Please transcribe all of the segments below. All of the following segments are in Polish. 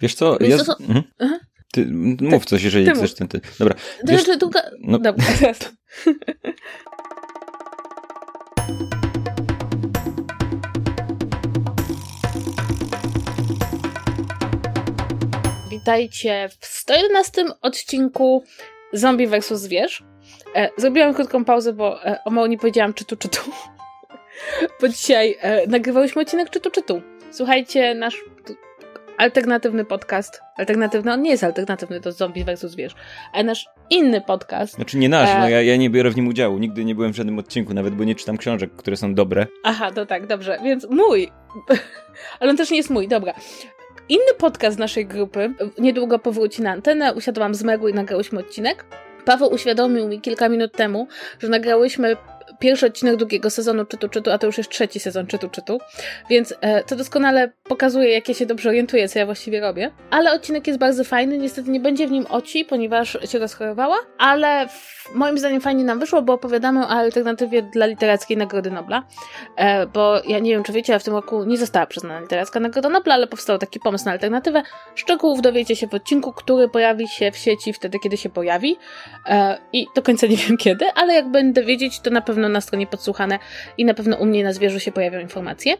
Wiesz co, ja... Mhm. Ty mów coś, jeżeli ty chcesz. Ten, ty. Dobra. To Wiesz, znaczy, długa... no- Dobra, teraz. Witajcie w 111 odcinku Zombie vs. Zwierz. E, zrobiłam krótką pauzę, bo e, o mało nie powiedziałam czytu czytu. bo dzisiaj e, nagrywałyśmy odcinek czytu czytu. Słuchajcie, nasz alternatywny podcast. Alternatywny, on nie jest alternatywny, to Zombie vs. Zwierz. Ale nasz inny podcast Znaczy nie nasz, E. no ja, ja nie biorę w nim udziału. Nigdy nie byłem w żadnym odcinku, nawet bo nie czytam książek, które są dobre. Aha, to tak, dobrze. Więc mój. Ale on też nie jest mój, dobra. Inny podcast z naszej grupy niedługo powróci na antenę. Usiadłam z Megu i nagrałyśmy odcinek. Paweł uświadomił mi kilka minut temu, że nagrałyśmy pierwszy odcinek drugiego sezonu Czytu Czytu, a to już jest trzeci sezon Czytu Czytu, więc e, to doskonale pokazuje, jak ja się dobrze orientuję, co ja właściwie robię. Ale odcinek jest bardzo fajny, niestety nie będzie w nim oci, ponieważ się rozchorowała, ale w, moim zdaniem fajnie nam wyszło, bo opowiadamy o alternatywie dla literackiej Nagrody Nobla, e, bo ja nie wiem, czy wiecie, ale w tym roku nie została przyznana literacka Nagroda Nobla, ale powstał taki pomysł na alternatywę. Szczegółów dowiecie się w odcinku, który pojawi się w sieci wtedy, kiedy się pojawi e, i do końca nie wiem kiedy, ale jak będę wiedzieć, to na pewno na stronie podsłuchane i na pewno u mnie na zwierzu się pojawią informacje.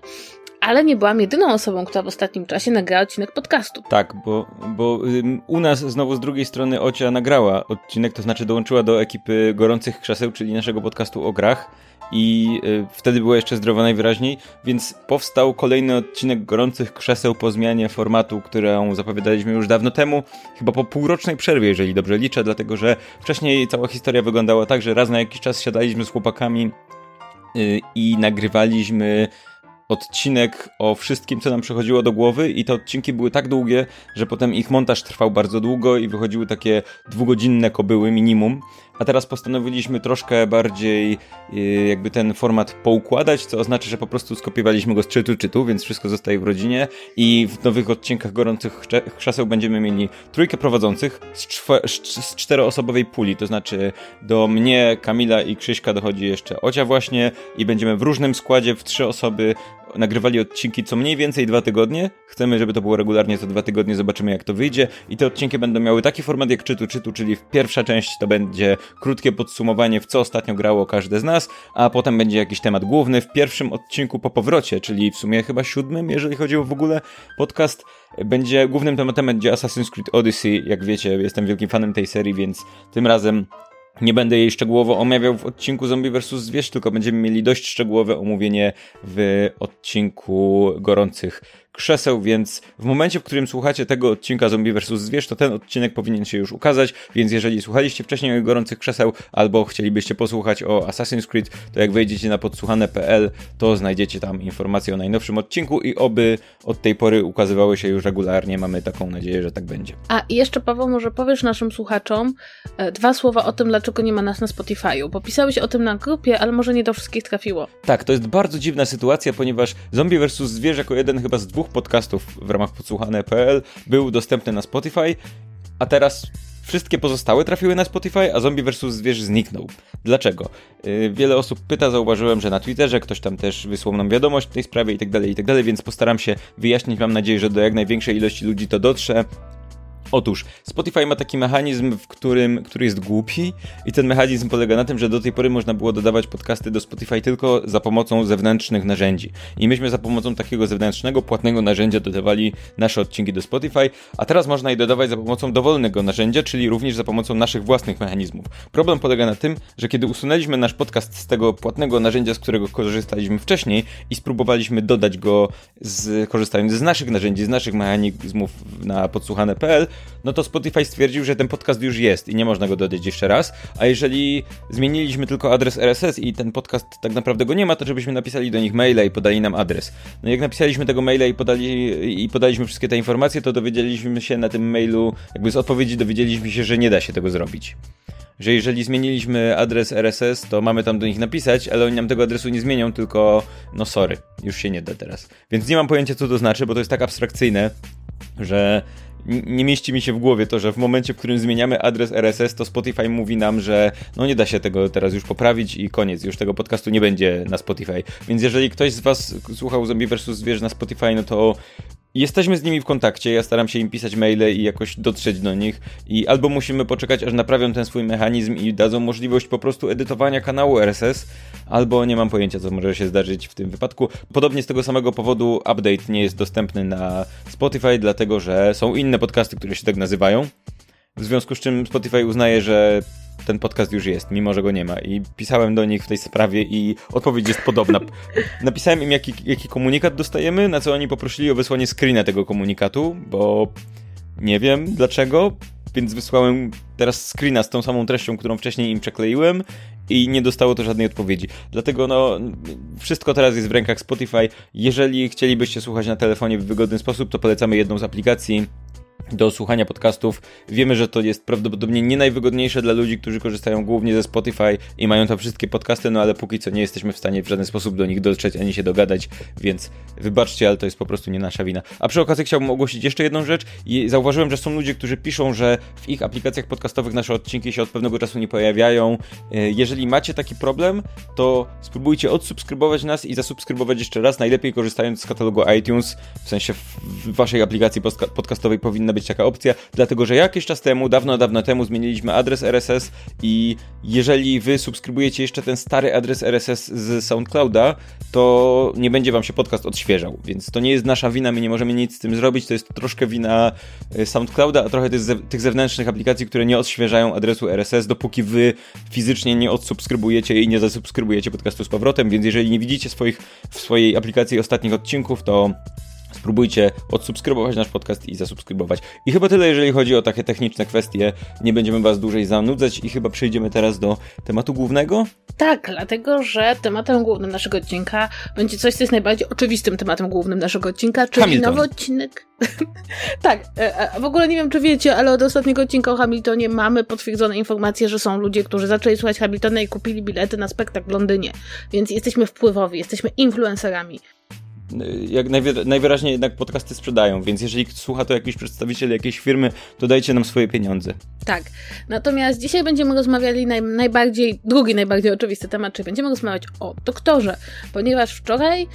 Ale nie byłam jedyną osobą, która w ostatnim czasie nagrała odcinek podcastu. Tak, bo, bo ym, u nas znowu z drugiej strony Ocia nagrała odcinek, to znaczy dołączyła do ekipy Gorących Krzeseł, czyli naszego podcastu o grach i y, wtedy była jeszcze zdrowa najwyraźniej, więc powstał kolejny odcinek Gorących Krzeseł po zmianie formatu, którą zapowiadaliśmy już dawno temu, chyba po półrocznej przerwie, jeżeli dobrze liczę, dlatego że wcześniej cała historia wyglądała tak, że raz na jakiś czas siadaliśmy z chłopakami y, i nagrywaliśmy odcinek o wszystkim, co nam przychodziło do głowy i te odcinki były tak długie, że potem ich montaż trwał bardzo długo i wychodziły takie dwugodzinne kobyły minimum. A teraz postanowiliśmy troszkę bardziej yy, jakby ten format poukładać, co oznacza, że po prostu skopiowaliśmy go z czytu czytu, więc wszystko zostaje w rodzinie. I w nowych odcinkach Gorących Krzeseł będziemy mieli trójkę prowadzących z z czteroosobowej puli, to znaczy do mnie, Kamila i Krzyśka dochodzi jeszcze Ocia właśnie i będziemy w różnym składzie w trzy osoby nagrywali odcinki co mniej więcej dwa tygodnie. Chcemy, żeby to było regularnie co dwa tygodnie, zobaczymy jak to wyjdzie. I te odcinki będą miały taki format jak czytu czytu, czyli pierwsza część to będzie krótkie podsumowanie, w co ostatnio grało każde z nas, a potem będzie jakiś temat główny w pierwszym odcinku po powrocie, czyli w sumie chyba siódmym, jeżeli chodzi o w ogóle podcast. Będzie głównym tematem będzie Assassin's Creed Odyssey. Jak wiecie, jestem wielkim fanem tej serii, więc tym razem nie będę jej szczegółowo omawiał w odcinku Zombie vs. Zwierz, tylko będziemy mieli dość szczegółowe omówienie w odcinku Gorących Krzeseł, więc w momencie, w którym słuchacie tego odcinka Zombie vs. Zwierz, to ten odcinek powinien się już ukazać, więc jeżeli słuchaliście wcześniej o Gorących Krzeseł, albo chcielibyście posłuchać o Assassin's Creed, to jak wejdziecie na podsłuchane.pl, to znajdziecie tam informacje o najnowszym odcinku i oby od tej pory ukazywały się już regularnie. Mamy taką nadzieję, że tak będzie. A jeszcze, Paweł, może powiesz naszym słuchaczom e, dwa słowa o tym, dlaczego nie ma nas na Spotify'u, bo pisałeś o tym na grupie, ale może nie do wszystkich trafiło. Tak, to jest bardzo dziwna sytuacja, ponieważ Zombie vs. Zwierz jako jeden chyba z dwóch podcastów w ramach podsłuchane.pl był dostępny na Spotify, a teraz wszystkie pozostałe trafiły na Spotify, a Zombie vs. Zwierz zniknął. Dlaczego? Yy, wiele osób pyta, zauważyłem, że na Twitterze ktoś tam też wysłał nam wiadomość w tej sprawie i tak dalej, i tak więc postaram się wyjaśnić, mam nadzieję, że do jak największej ilości ludzi to dotrze. Otóż Spotify ma taki mechanizm, w którym, który jest głupi i ten mechanizm polega na tym, że do tej pory można było dodawać podcasty do Spotify tylko za pomocą zewnętrznych narzędzi. I myśmy za pomocą takiego zewnętrznego, płatnego narzędzia dodawali nasze odcinki do Spotify, a teraz można je dodawać za pomocą dowolnego narzędzia, czyli również za pomocą naszych własnych mechanizmów. Problem polega na tym, że kiedy usunęliśmy nasz podcast z tego płatnego narzędzia, z którego korzystaliśmy wcześniej i spróbowaliśmy dodać go z, korzystając z naszych narzędzi, z naszych mechanizmów na podsłuchane.pl, no to Spotify stwierdził, że ten podcast już jest i nie można go dodać jeszcze raz. A jeżeli zmieniliśmy tylko adres RSS i ten podcast tak naprawdę go nie ma, to żebyśmy napisali do nich maila i podali nam adres. No jak napisaliśmy tego maila i, podali, i podaliśmy wszystkie te informacje, to dowiedzieliśmy się na tym mailu, jakby z odpowiedzi dowiedzieliśmy się, że nie da się tego zrobić że jeżeli zmieniliśmy adres RSS, to mamy tam do nich napisać, ale oni nam tego adresu nie zmienią, tylko no sorry, już się nie da teraz. Więc nie mam pojęcia, co to znaczy, bo to jest tak abstrakcyjne, że nie mieści mi się w głowie to, że w momencie, w którym zmieniamy adres RSS, to Spotify mówi nam, że no nie da się tego teraz już poprawić i koniec, już tego podcastu nie będzie na Spotify. Więc jeżeli ktoś z was słuchał Zombie vs. Zwierz na Spotify, no to jesteśmy z nimi w kontakcie, ja staram się im pisać maile i jakoś dotrzeć do nich i albo musimy poczekać, aż naprawią ten swój mechanizm i dadzą możliwość po prostu edytowania kanału RSS, albo nie mam pojęcia, co może się zdarzyć w tym wypadku. Podobnie z tego samego powodu update nie jest dostępny na Spotify, dlatego że są inne podcasty, które się tak nazywają. W związku z czym Spotify uznaje, że ten podcast już jest, mimo że go nie ma. I pisałem do nich w tej sprawie i odpowiedź jest podobna. Napisałem im, jaki, jaki komunikat dostajemy, na co oni poprosili o wysłanie screena tego komunikatu, bo nie wiem dlaczego, więc wysłałem teraz screena z tą samą treścią, którą wcześniej im przekleiłem i nie dostało to żadnej odpowiedzi. Dlatego no, wszystko teraz jest w rękach Spotify. Jeżeli chcielibyście słuchać na telefonie w wygodny sposób, to polecamy jedną z aplikacji do słuchania podcastów. Wiemy, że to jest prawdopodobnie nie najwygodniejsze dla ludzi, którzy korzystają głównie ze Spotify i mają tam wszystkie podcasty, no ale póki co nie jesteśmy w stanie w żaden sposób do nich dotrzeć ani się dogadać, więc wybaczcie, ale to jest po prostu nie nasza wina. A przy okazji chciałbym ogłosić jeszcze jedną rzecz zauważyłem, że są ludzie, którzy piszą, że w ich aplikacjach podcastowych nasze odcinki się od pewnego czasu nie pojawiają. E, jeżeli macie taki problem, to spróbujcie odsubskrybować nas i zasubskrybować jeszcze raz, najlepiej korzystając z katalogu iTunes, w sensie w waszej aplikacji podcastowej powinna być taka opcja, dlatego że jakiś czas temu, dawno, dawno temu zmieniliśmy adres RSS i jeżeli wy subskrybujecie jeszcze ten stary adres RSS z SoundClouda, to nie będzie wam się podcast odświeżał, więc to nie jest nasza wina, my nie możemy nic z tym zrobić, to jest troszkę wina e, SoundClouda, a trochę tych zewnętrznych aplikacji, które nie odświeżają adresu RSS, dopóki wy fizycznie nie odsubskrybujecie i nie zasubskrybujecie podcastu z powrotem, więc jeżeli nie widzicie swoich, w swojej aplikacji ostatnich odcinków, to spróbujcie odsubskrybować nasz podcast i zasubskrybować. I chyba tyle, jeżeli chodzi o takie techniczne kwestie. Nie będziemy Was dłużej zanudzać i chyba przejdziemy teraz do tematu głównego. Tak, dlatego że tematem głównym naszego odcinka będzie coś, co jest najbardziej oczywistym tematem głównym naszego odcinka, czyli Hamilton. nowy odcinek. tak, e, e, w ogóle nie wiem, czy wiecie, ale od ostatniego odcinka o Hamiltonie mamy potwierdzone informacje, że są ludzie, którzy zaczęli słuchać Hamiltona i kupili bilety na spektakl w Londynie. Więc jesteśmy wpływowi, jesteśmy influencerami jak najwyraźniej jednak podcasty sprzedają, więc jeżeli słucha to jakiś przedstawiciel jakiejś firmy, to dajcie nam swoje pieniądze. Tak. Natomiast dzisiaj będziemy rozmawiali naj, najbardziej, drugi najbardziej oczywisty temat, czyli będziemy rozmawiać o doktorze, ponieważ wczoraj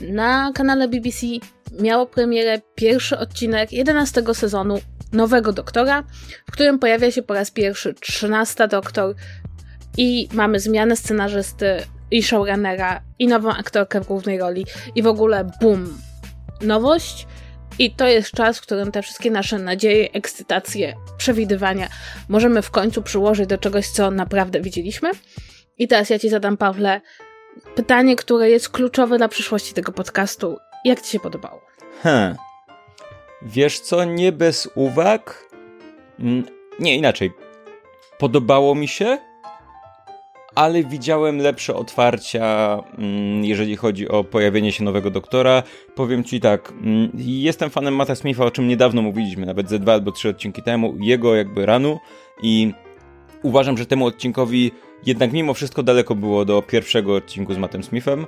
na kanale BBC miało premierę pierwszy odcinek 11 sezonu nowego doktora, w którym pojawia się po raz pierwszy 13 doktor i mamy zmianę scenarzysty i showrunnera, i nową aktorkę w głównej roli, i w ogóle boom, nowość. I to jest czas, w którym te wszystkie nasze nadzieje, ekscytacje, przewidywania możemy w końcu przyłożyć do czegoś, co naprawdę widzieliśmy. I teraz ja Ci zadam, Pawle, pytanie, które jest kluczowe dla przyszłości tego podcastu. Jak Ci się podobało? Hmm. Wiesz co, nie bez uwag. Mm, nie, inaczej. Podobało mi się, ale widziałem lepsze otwarcia, mm, jeżeli chodzi o pojawienie się nowego doktora. Powiem ci tak, mm, jestem fanem Mata Smitha, o czym niedawno mówiliśmy, nawet ze dwa albo trzy odcinki temu, jego jakby ranu i uważam, że temu odcinkowi jednak mimo wszystko daleko było do pierwszego odcinku z Mattem Smithem.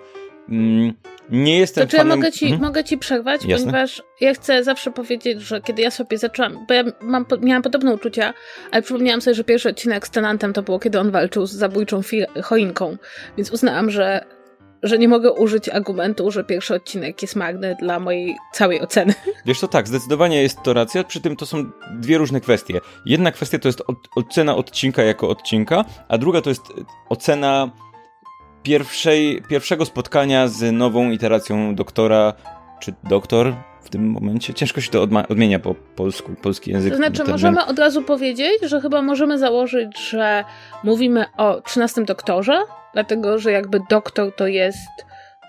Mm, nie jestem to czy fanem... ja mogę ci, mhm. mogę ci przerwać, Jasne. ponieważ ja chcę zawsze powiedzieć, że kiedy ja sobie zaczęłam, bo ja mam, miałam podobne uczucia, ale przypomniałam sobie, że pierwszy odcinek z Tenantem to było, kiedy on walczył z zabójczą choinką, więc uznałam, że że nie mogę użyć argumentu, że pierwszy odcinek jest marny dla mojej całej oceny. Wiesz to tak, zdecydowanie jest to racja, przy tym to są dwie różne kwestie. Jedna kwestia to jest ocena odcinka jako odcinka, a druga to jest ocena pierwszej, pierwszego spotkania z nową iteracją doktora, czy doktor w tym momencie. Ciężko się to odmienia po polsku, polski język. To znaczy, możemy od razu powiedzieć, że chyba możemy założyć, że mówimy o 13 doktorze, dlatego że jakby doktor to jest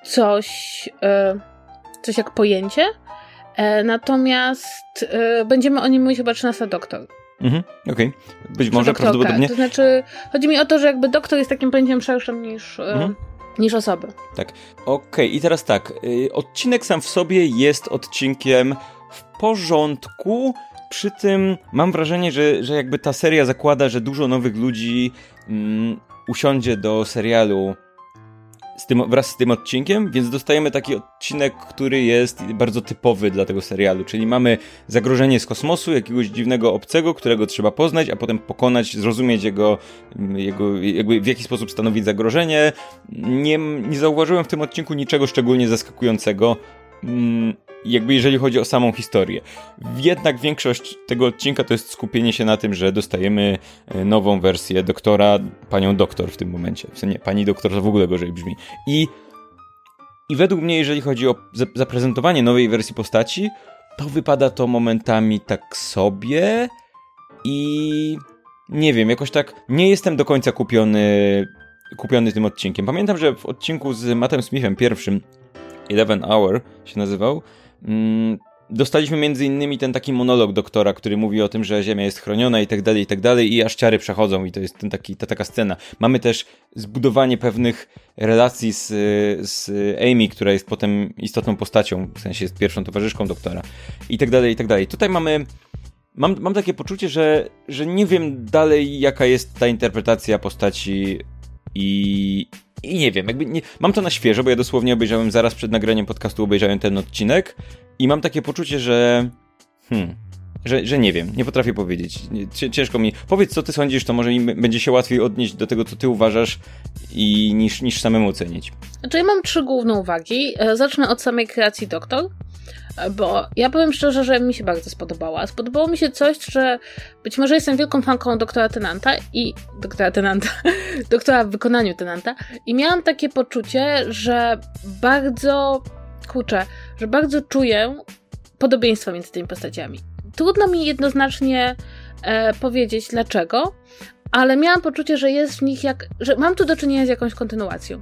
coś, e, coś jak pojęcie. E, natomiast e, będziemy o nim mówić chyba 13 doktor. Mhm, okej. Okay. Być może prawdopodobnie. To znaczy, chodzi mi o to, że jakby doktor jest takim pojęciem szerszym niż, e, mhm. niż osoby. Tak. Okej, okay. i teraz tak. Y, odcinek sam w sobie jest odcinkiem w porządku. Przy tym mam wrażenie, że, że jakby ta seria zakłada, że dużo nowych ludzi mm, usiądzie do serialu z tym, wraz z tym odcinkiem, więc dostajemy taki odcinek, który jest bardzo typowy dla tego serialu, czyli mamy zagrożenie z kosmosu, jakiegoś dziwnego obcego, którego trzeba poznać, a potem pokonać, zrozumieć jego, jego jakby w jaki sposób stanowić zagrożenie. Nie, nie zauważyłem w tym odcinku niczego szczególnie zaskakującego, mm, jakby jeżeli chodzi o samą historię. Jednak większość tego odcinka to jest skupienie się na tym, że dostajemy e, nową wersję doktora, panią doktor w tym momencie. W sensie, pani doktor to w ogóle gorzej brzmi. I, i według mnie, jeżeli chodzi o zaprezentowanie nowej wersji postaci, to wypada to momentami tak sobie i nie wiem, jakoś tak nie jestem do końca kupiony, kupiony tym odcinkiem. Pamiętam, że w odcinku z Mattem Smithem pierwszym, Eleven Hour się nazywał, dostaliśmy między innymi ten taki monolog doktora, który mówi o tym, że Ziemia jest chroniona i tak dalej, i tak dalej, i aż ciary przechodzą i to jest ten taki, ta taka scena. Mamy też zbudowanie pewnych relacji z, z Amy, która jest potem istotną postacią, w sensie jest pierwszą towarzyszką doktora i tak dalej, i tak dalej. Tutaj mamy mam, mam takie poczucie, że, że nie wiem dalej, jaka jest ta interpretacja postaci i, i nie wiem, jakby nie, mam to na świeżo, bo ja dosłownie obejrzałem zaraz przed nagraniem podcastu, obejrzałem ten odcinek i mam takie poczucie, że hmm, że, że nie wiem, nie potrafię powiedzieć. Ciężko mi. Powiedz, co ty sądzisz, to może mi będzie się łatwiej odnieść do tego, co ty uważasz i niż, niż samemu ocenić. Znaczy, ja mam trzy główne uwagi. E, zacznę od samej kreacji doktor bo ja powiem szczerze, że mi się bardzo spodobała. Spodobało mi się coś, że być może jestem wielką fanką doktora Tenanta i doktora Tenanta, doktora w wykonaniu Tenanta i miałam takie poczucie, że bardzo, kurczę, że bardzo czuję podobieństwo między tymi postaciami. Trudno mi jednoznacznie e, powiedzieć dlaczego, ale miałam poczucie, że jest w nich jak, że mam tu do czynienia z jakąś kontynuacją.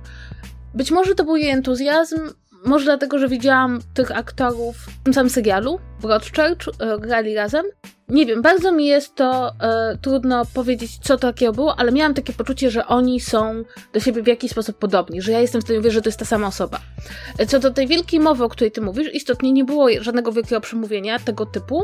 Być może to był jej entuzjazm, może dlatego, że widziałam tych aktorów w tym samym serialu, Broadchurch, e, grali razem. Nie wiem, bardzo mi jest to e, trudno powiedzieć, co takiego było, ale miałam takie poczucie, że oni są do siebie w jakiś sposób podobni, że ja jestem w stanie uwierzyć, że to jest ta sama osoba. E, co do tej wielkiej mowy, o której ty mówisz, istotnie nie było żadnego wielkiego przemówienia tego typu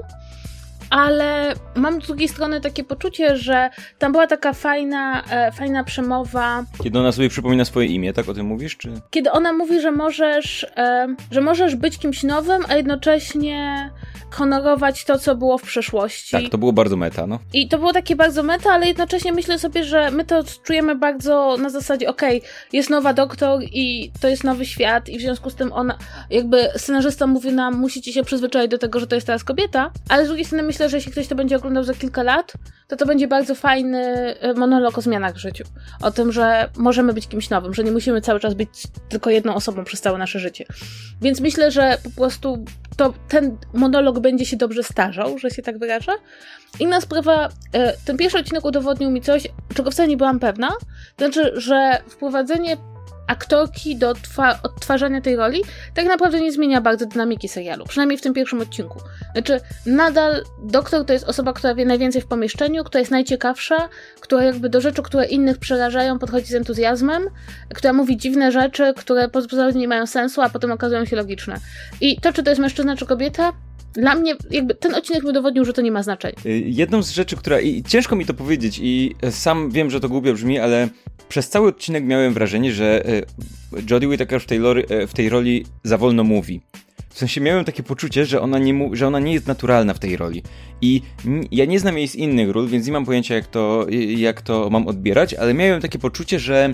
ale mam z drugiej strony takie poczucie, że tam była taka fajna, e, fajna przemowa. Kiedy ona sobie przypomina swoje imię, tak o tym mówisz? Czy? Kiedy ona mówi, że możesz, e, że możesz być kimś nowym, a jednocześnie honorować to, co było w przeszłości. Tak, to było bardzo meta, no. I to było takie bardzo meta, ale jednocześnie myślę sobie, że my to czujemy bardzo na zasadzie, okej, okay, jest nowa doktor i to jest nowy świat i w związku z tym ona, jakby scenarzysta mówi nam, musicie się przyzwyczaić do tego, że to jest teraz kobieta, ale z drugiej strony myślę, że jeśli ktoś to będzie oglądał za kilka lat, to to będzie bardzo fajny e, monolog o zmianach w życiu. O tym, że możemy być kimś nowym, że nie musimy cały czas być tylko jedną osobą przez całe nasze życie. Więc myślę, że po prostu to ten monolog będzie się dobrze starzał, że się tak wyrażę. Inna sprawa, e, ten pierwszy odcinek udowodnił mi coś, czego wcale nie byłam pewna, znaczy, że wprowadzenie aktorki do odtwarzania tej roli tak naprawdę nie zmienia bardzo dynamiki serialu, przynajmniej w tym pierwszym odcinku. Znaczy, nadal doktor to jest osoba, która wie najwięcej w pomieszczeniu, która jest najciekawsza, która jakby do rzeczy, które innych przerażają, podchodzi z entuzjazmem, która mówi dziwne rzeczy, które pozornie nie mają sensu, a potem okazują się logiczne. I to, czy to jest mężczyzna, czy kobieta, dla mnie jakby ten odcinek mi udowodnił, że to nie ma znaczenia. Y, jedną z rzeczy, która i ciężko mi to powiedzieć i sam wiem, że to głupio brzmi, ale przez cały odcinek miałem wrażenie, że y, Jodie Whittaker w tej, y, w tej roli za wolno mówi. W sensie miałem takie poczucie, że ona, nie, że ona nie jest naturalna w tej roli. I ja nie znam jej z innych ról, więc nie mam pojęcia, jak to, jak to mam odbierać, ale miałem takie poczucie, że,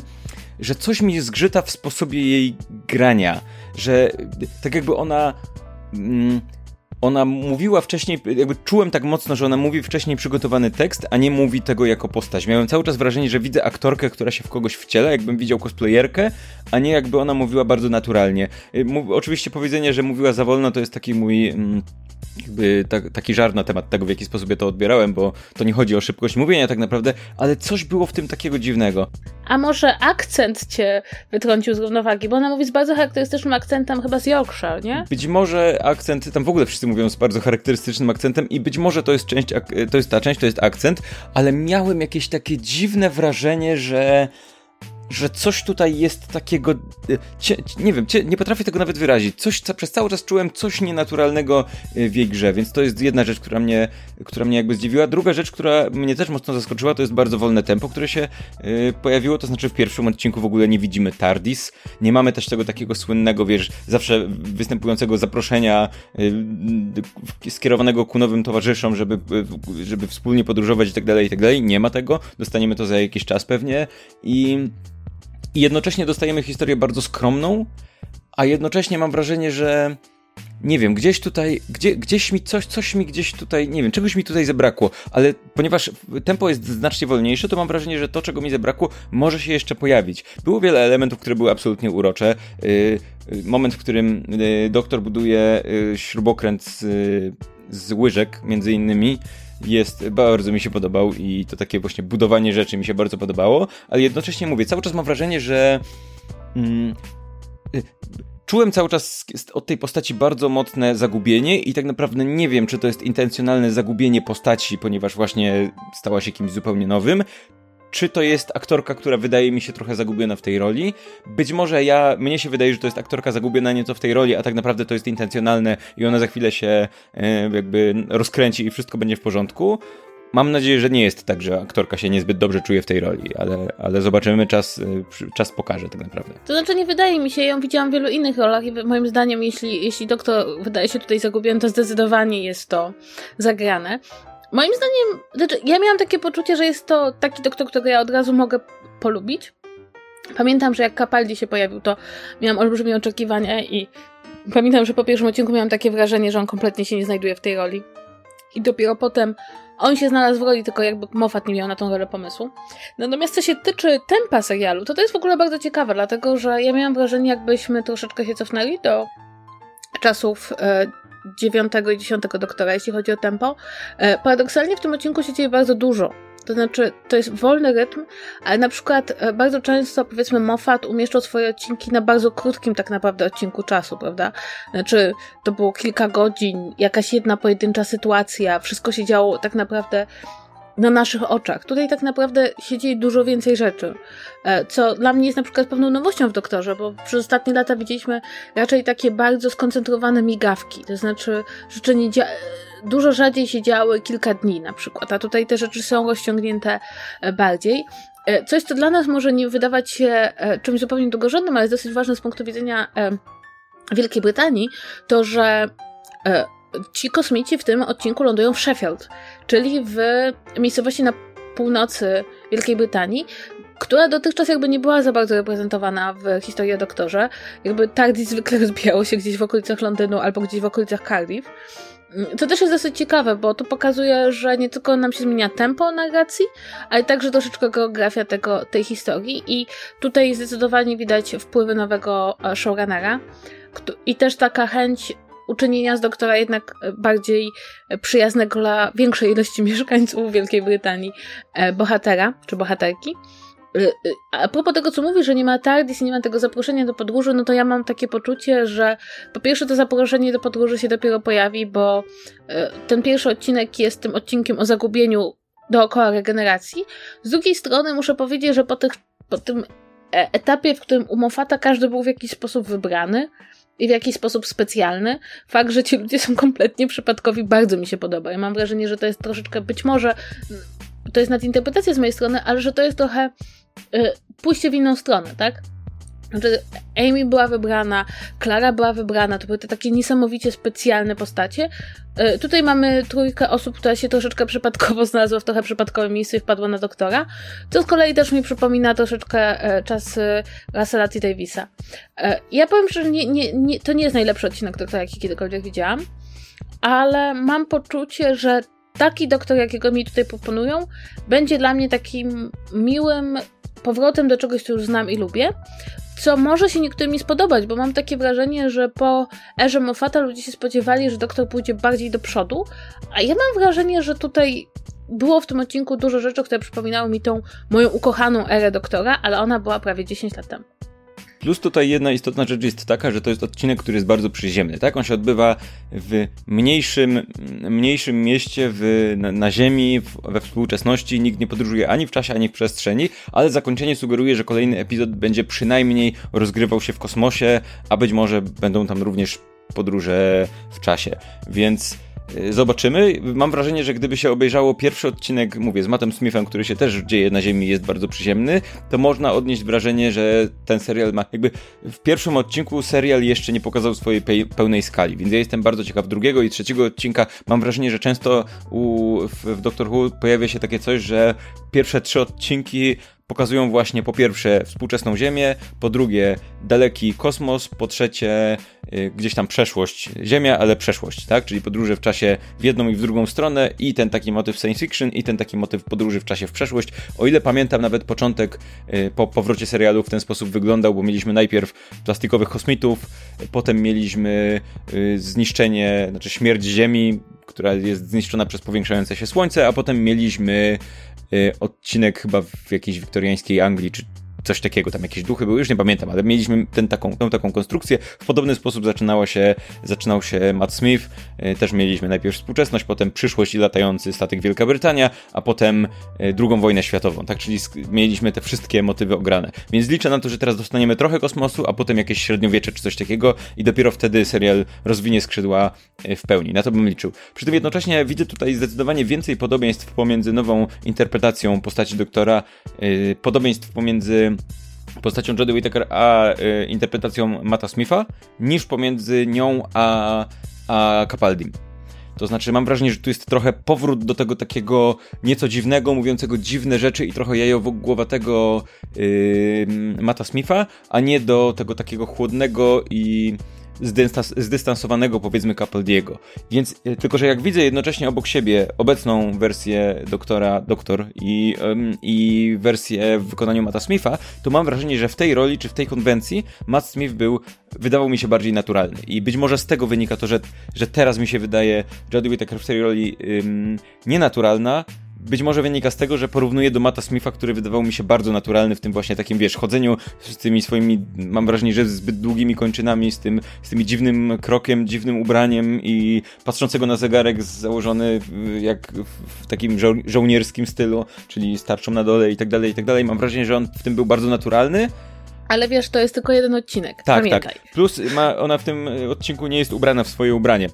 że coś mi zgrzyta w sposobie jej grania. Że tak jakby ona. Mm, ona mówiła wcześniej, jakby czułem tak mocno, że ona mówi wcześniej przygotowany tekst, a nie mówi tego jako postać. Miałem cały czas wrażenie, że widzę aktorkę, która się w kogoś wciela, jakbym widział cosplayerkę, a nie jakby ona mówiła bardzo naturalnie. Y, oczywiście powiedzenie, że mówiła za wolno, to jest taki mój... Mm, jakby ta, taki żart na temat tego, w jaki sposób ja to odbierałem, bo to nie chodzi o szybkość mówienia tak naprawdę, ale coś było w tym takiego dziwnego. A może akcent cię wytrącił z równowagi, bo ona mówi z bardzo charakterystycznym akcentem chyba z Yorkshire, nie? Być może akcent, tam w ogóle wszyscy mówią z bardzo charakterystycznym akcentem i być może to jest część, to jest ta część, to jest akcent, ale miałem jakieś takie dziwne wrażenie, że że coś tutaj jest takiego. E, nie wiem, nie potrafię tego nawet wyrazić. Coś, co przez cały czas czułem coś nienaturalnego e, w jej grze, więc to jest jedna rzecz, która mnie, która mnie jakby zdziwiła. Druga rzecz, która mnie też mocno zaskoczyła, to jest bardzo wolne tempo, które się y, pojawiło. To znaczy, w pierwszym odcinku w ogóle nie widzimy TARDIS. Nie mamy też tego takiego słynnego, wiesz, zawsze występującego zaproszenia skierowanego ku nowym towarzyszom, żeby, żeby wspólnie podróżować i tak dalej, i tak dalej. Nie ma tego. Dostaniemy to za jakiś czas pewnie. I i jednocześnie dostajemy historię bardzo skromną, a jednocześnie mam wrażenie, że nie wiem, gdzieś tutaj, gdzie, gdzieś mi coś, coś mi gdzieś tutaj, nie wiem, czegoś mi tutaj zabrakło, ale ponieważ tempo jest znacznie wolniejsze, to mam wrażenie, że to, czego mi zabrakło, może się jeszcze pojawić. Było wiele elementów, które były absolutnie urocze. Yy, moment, w którym yy, doktor buduje śrubokręt z, z łyżek, między innymi, jest, bardzo mi się podobał i to takie właśnie budowanie rzeczy mi się bardzo podobało, ale jednocześnie mówię, cały czas mam wrażenie, że mm, czułem cały czas od tej postaci bardzo mocne zagubienie i tak naprawdę nie wiem, czy to jest intencjonalne zagubienie postaci, ponieważ właśnie stała się kimś zupełnie nowym, czy to jest aktorka, która wydaje mi się trochę zagubiona w tej roli. Być może ja, mnie się wydaje, że to jest aktorka zagubiona nieco w tej roli, a tak naprawdę to jest intencjonalne i ona za chwilę się e, jakby rozkręci i wszystko będzie w porządku. Mam nadzieję, że nie jest tak, że aktorka się niezbyt dobrze czuje w tej roli, ale, ale zobaczymy, czas, y, czas pokaże tak naprawdę. To znaczy nie wydaje mi się, ją widziałam w wielu innych rolach i moim zdaniem, jeśli, jeśli doktor wydaje się tutaj zagubiony, to zdecydowanie jest to zagrane. Moim zdaniem, znaczy ja miałam takie poczucie, że jest to taki doktor, którego ja od razu mogę polubić. Pamiętam, że jak Capaldi się pojawił, to miałam olbrzymie oczekiwania i pamiętam, że po pierwszym odcinku miałam takie wrażenie, że on kompletnie się nie znajduje w tej roli. I dopiero potem on się znalazł w roli, tylko jakby Moffat nie miał na tą rolę pomysłu. Natomiast co się tyczy tempa serialu, to to jest w ogóle bardzo ciekawe, dlatego że ja miałam wrażenie, jakbyśmy troszeczkę się cofnęli do czasów e, dziewiątego i dziesiątego doktora, jeśli chodzi o tempo. E, paradoksalnie w tym odcinku się dzieje bardzo dużo. To znaczy, to jest wolny rytm, ale na przykład e, bardzo często, powiedzmy, Moffat umieszczał swoje odcinki na bardzo krótkim tak naprawdę odcinku czasu, prawda? Znaczy, to było kilka godzin, jakaś jedna pojedyncza sytuacja, wszystko się działo tak naprawdę na naszych oczach. Tutaj tak naprawdę się dzieje dużo więcej rzeczy, e, co dla mnie jest na przykład pewną nowością w Doktorze, bo przez ostatnie lata widzieliśmy raczej takie bardzo skoncentrowane migawki, to znaczy rzeczy nie dzia- dużo rzadziej się działy kilka dni na przykład, a tutaj te rzeczy są rozciągnięte e, bardziej. E, coś, co dla nas może nie wydawać się czymś zupełnie drugorzędnym, ale jest dosyć ważne z punktu widzenia Wielkiej Brytanii, to że ci kosmici w tym odcinku lądują w Sheffield, czyli w miejscowości na północy Wielkiej Brytanii, która dotychczas jakby nie była za bardzo reprezentowana w historii o doktorze. Jakby TARDIS zwykle rozbijało się gdzieś w okolicach Londynu albo gdzieś w okolicach Cardiff. To też jest dosyć ciekawe, bo to pokazuje, że nie tylko nam się zmienia tempo narracji, ale także troszeczkę geografia tego, tej historii i tutaj zdecydowanie widać wpływy nowego e, showrunnera i też taka chęć uczynienia z doktora jednak bardziej przyjaznego dla większej ilości mieszkańców Wielkiej Brytanii e, bohatera czy bohaterki. E, e, a propos tego, co mówi, że nie ma TARDIS i nie ma tego zaproszenia do podróży, no to ja mam takie poczucie, że po pierwsze to zaproszenie do podróży się dopiero pojawi, bo ten pierwszy odcinek jest tym odcinkiem o zagubieniu dookoła regeneracji. Z drugiej strony muszę powiedzieć, że po, tych, po tym etapie, w którym u każdy był w jakiś sposób wybrany, i w jakiś sposób specjalny. Fakt, że ci ludzie są kompletnie przypadkowi, bardzo mi się podoba. Ja mam wrażenie, że to jest troszeczkę, być może to jest nadinterpretacja z mojej strony, ale że to jest trochę y, pójście w inną stronę, tak? Znaczy, Amy była wybrana, Klara była wybrana, to były te takie niesamowicie specjalne postacie. E, tutaj mamy trójkę osób, która się troszeczkę przypadkowo znalazła w trochę przypadkowym miejscu i wpadła na doktora. To z kolei też mi przypomina troszeczkę e, czas Russella T. Davisa. E, ja powiem, że nie, nie, nie, to nie jest najlepszy odcinek doktora, jaki kiedykolwiek widziałam, ale mam poczucie, że taki doktor, jakiego mi tutaj proponują, będzie dla mnie takim miłym powrotem do czegoś, co już znam i lubię, co może się niektórym spodobać, bo mam takie wrażenie, że po erze Moffata ludzie się spodziewali, że doktor pójdzie bardziej do przodu, a ja mam wrażenie, że tutaj było w tym odcinku dużo rzeczy, które przypominały mi tą moją ukochaną erę doktora, ale ona była prawie 10 lat temu. Plus tutaj jedna istotna rzecz jest taka, że to jest odcinek, który jest bardzo przyziemny, tak? On się odbywa w mniejszym, mniejszym mieście w, na, na Ziemi, w, we współczesności. Nikt nie podróżuje ani w czasie, ani w przestrzeni, ale zakończenie sugeruje, że kolejny epizod będzie przynajmniej rozgrywał się w kosmosie, a być może będą tam również podróże w czasie. Więc zobaczymy. Mam wrażenie, że gdyby się obejrzało pierwszy odcinek, mówię, z Mattem Smithem, który się też dzieje na Ziemi, jest bardzo przyziemny, to można odnieść wrażenie, że ten serial ma jakby w pierwszym odcinku serial jeszcze nie pokazał swojej pełnej skali, więc ja jestem bardzo ciekaw drugiego i trzeciego odcinka. Mam wrażenie, że często u, w, w Doctor Who pojawia się takie coś, że pierwsze trzy odcinki pokazują właśnie po pierwsze współczesną Ziemię, po drugie daleki kosmos, po trzecie y, gdzieś tam przeszłość Ziemia, ale przeszłość, tak? Czyli podróże w czasie w jedną i w drugą stronę i ten taki motyw science fiction i ten taki motyw podróży w czasie w przeszłość. O ile pamiętam, nawet początek y, po powrocie serialu w ten sposób wyglądał, bo mieliśmy najpierw plastikowych kosmitów, potem mieliśmy y, zniszczenie, znaczy śmierć Ziemi, która jest zniszczona przez powiększające się słońce, a potem mieliśmy odcinek chyba w jakiejś wiktoriańskiej Anglii, czy coś takiego, tam jakieś duchy były, już nie pamiętam, ale mieliśmy ten, taką, tą taką konstrukcję. W podobny sposób zaczynało się, zaczynał się Matt Smith, e, też mieliśmy najpierw współczesność, potem przyszłość i latający statek Wielka Brytania, a potem e, drugą wojnę światową, tak, czyli mieliśmy te wszystkie motywy ograne. Więc liczę na to, że teraz dostaniemy trochę kosmosu, a potem jakieś średniowiecze czy coś takiego i dopiero wtedy serial rozwinie skrzydła e, w pełni. Na to bym liczył. Przy tym jednocześnie widzę tutaj zdecydowanie więcej podobieństw pomiędzy nową interpretacją postaci doktora, podobieństw pomiędzy postacią Jodie Whittaker a y, interpretacją Matta Smitha, niż pomiędzy nią a, a Capaldim. To znaczy, mam wrażenie, że tu jest trochę powrót do tego takiego nieco dziwnego, mówiącego dziwne rzeczy i trochę jajowogłowatego yy, Mata Smitha, a nie do tego takiego chłodnego i zdystansowanego powiedzmy Capaldiego. Więc e, tylko, że jak widzę jednocześnie obok siebie obecną wersję doktora Doktor i, um, i wersję w wykonaniu Matta Smitha, to mam wrażenie, że w tej roli czy w tej konwencji Matt Smith był, wydawał mi się bardziej naturalny. I być może z tego wynika to, że, że teraz mi się wydaje Jodie Whittaker w tej roli um, nienaturalna, być może wynika z tego, że porównuję do Mata Smitha, który wydawał mi się bardzo naturalny w tym właśnie takim, wiesz, chodzeniu z tymi swoimi, mam wrażenie, że zbyt długimi kończynami, z tym, z tym dziwnym krokiem, dziwnym ubraniem i patrzącego na zegarek założony jak w takim żo żołnierskim stylu, czyli starczą na dole i tak dalej, i tak dalej. Mam wrażenie, że on w tym był bardzo naturalny, ale wiesz, to jest tylko jeden odcinek. Tak, Pamiętaj. tak. Plus ma, ona w tym odcinku nie jest ubrana w swoje ubranie.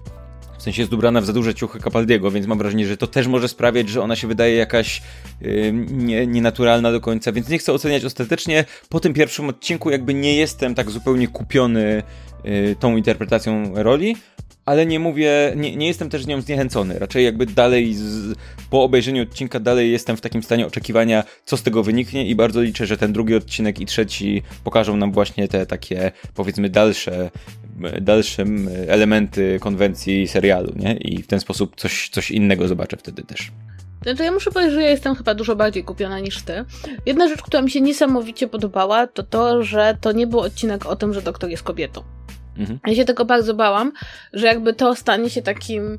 W sensie jest ubrana w za duże ciuchy Capaldiego, więc mam wrażenie, że to też może sprawiać, że ona się wydaje jakaś yy, nie, nienaturalna do końca, więc nie chcę oceniać ostatecznie. Po tym pierwszym odcinku jakby nie jestem tak zupełnie kupiony yy, tą interpretacją roli, ale nie mówię, nie, nie jestem też nią zniechęcony. Raczej jakby dalej, z, po obejrzeniu odcinka, dalej jestem w takim stanie oczekiwania, co z tego wyniknie i bardzo liczę, że ten drugi odcinek i trzeci pokażą nam właśnie te takie, powiedzmy, dalsze, dalsze elementy konwencji serialu, nie? I w ten sposób coś, coś innego zobaczę wtedy też. Znaczy, ja muszę powiedzieć, że ja jestem chyba dużo bardziej kupiona niż ty. Jedna rzecz, która mi się niesamowicie podobała, to to, że to nie był odcinek o tym, że doktor jest kobietą. Mhm. Ja się tego bardzo bałam, że jakby to stanie się takim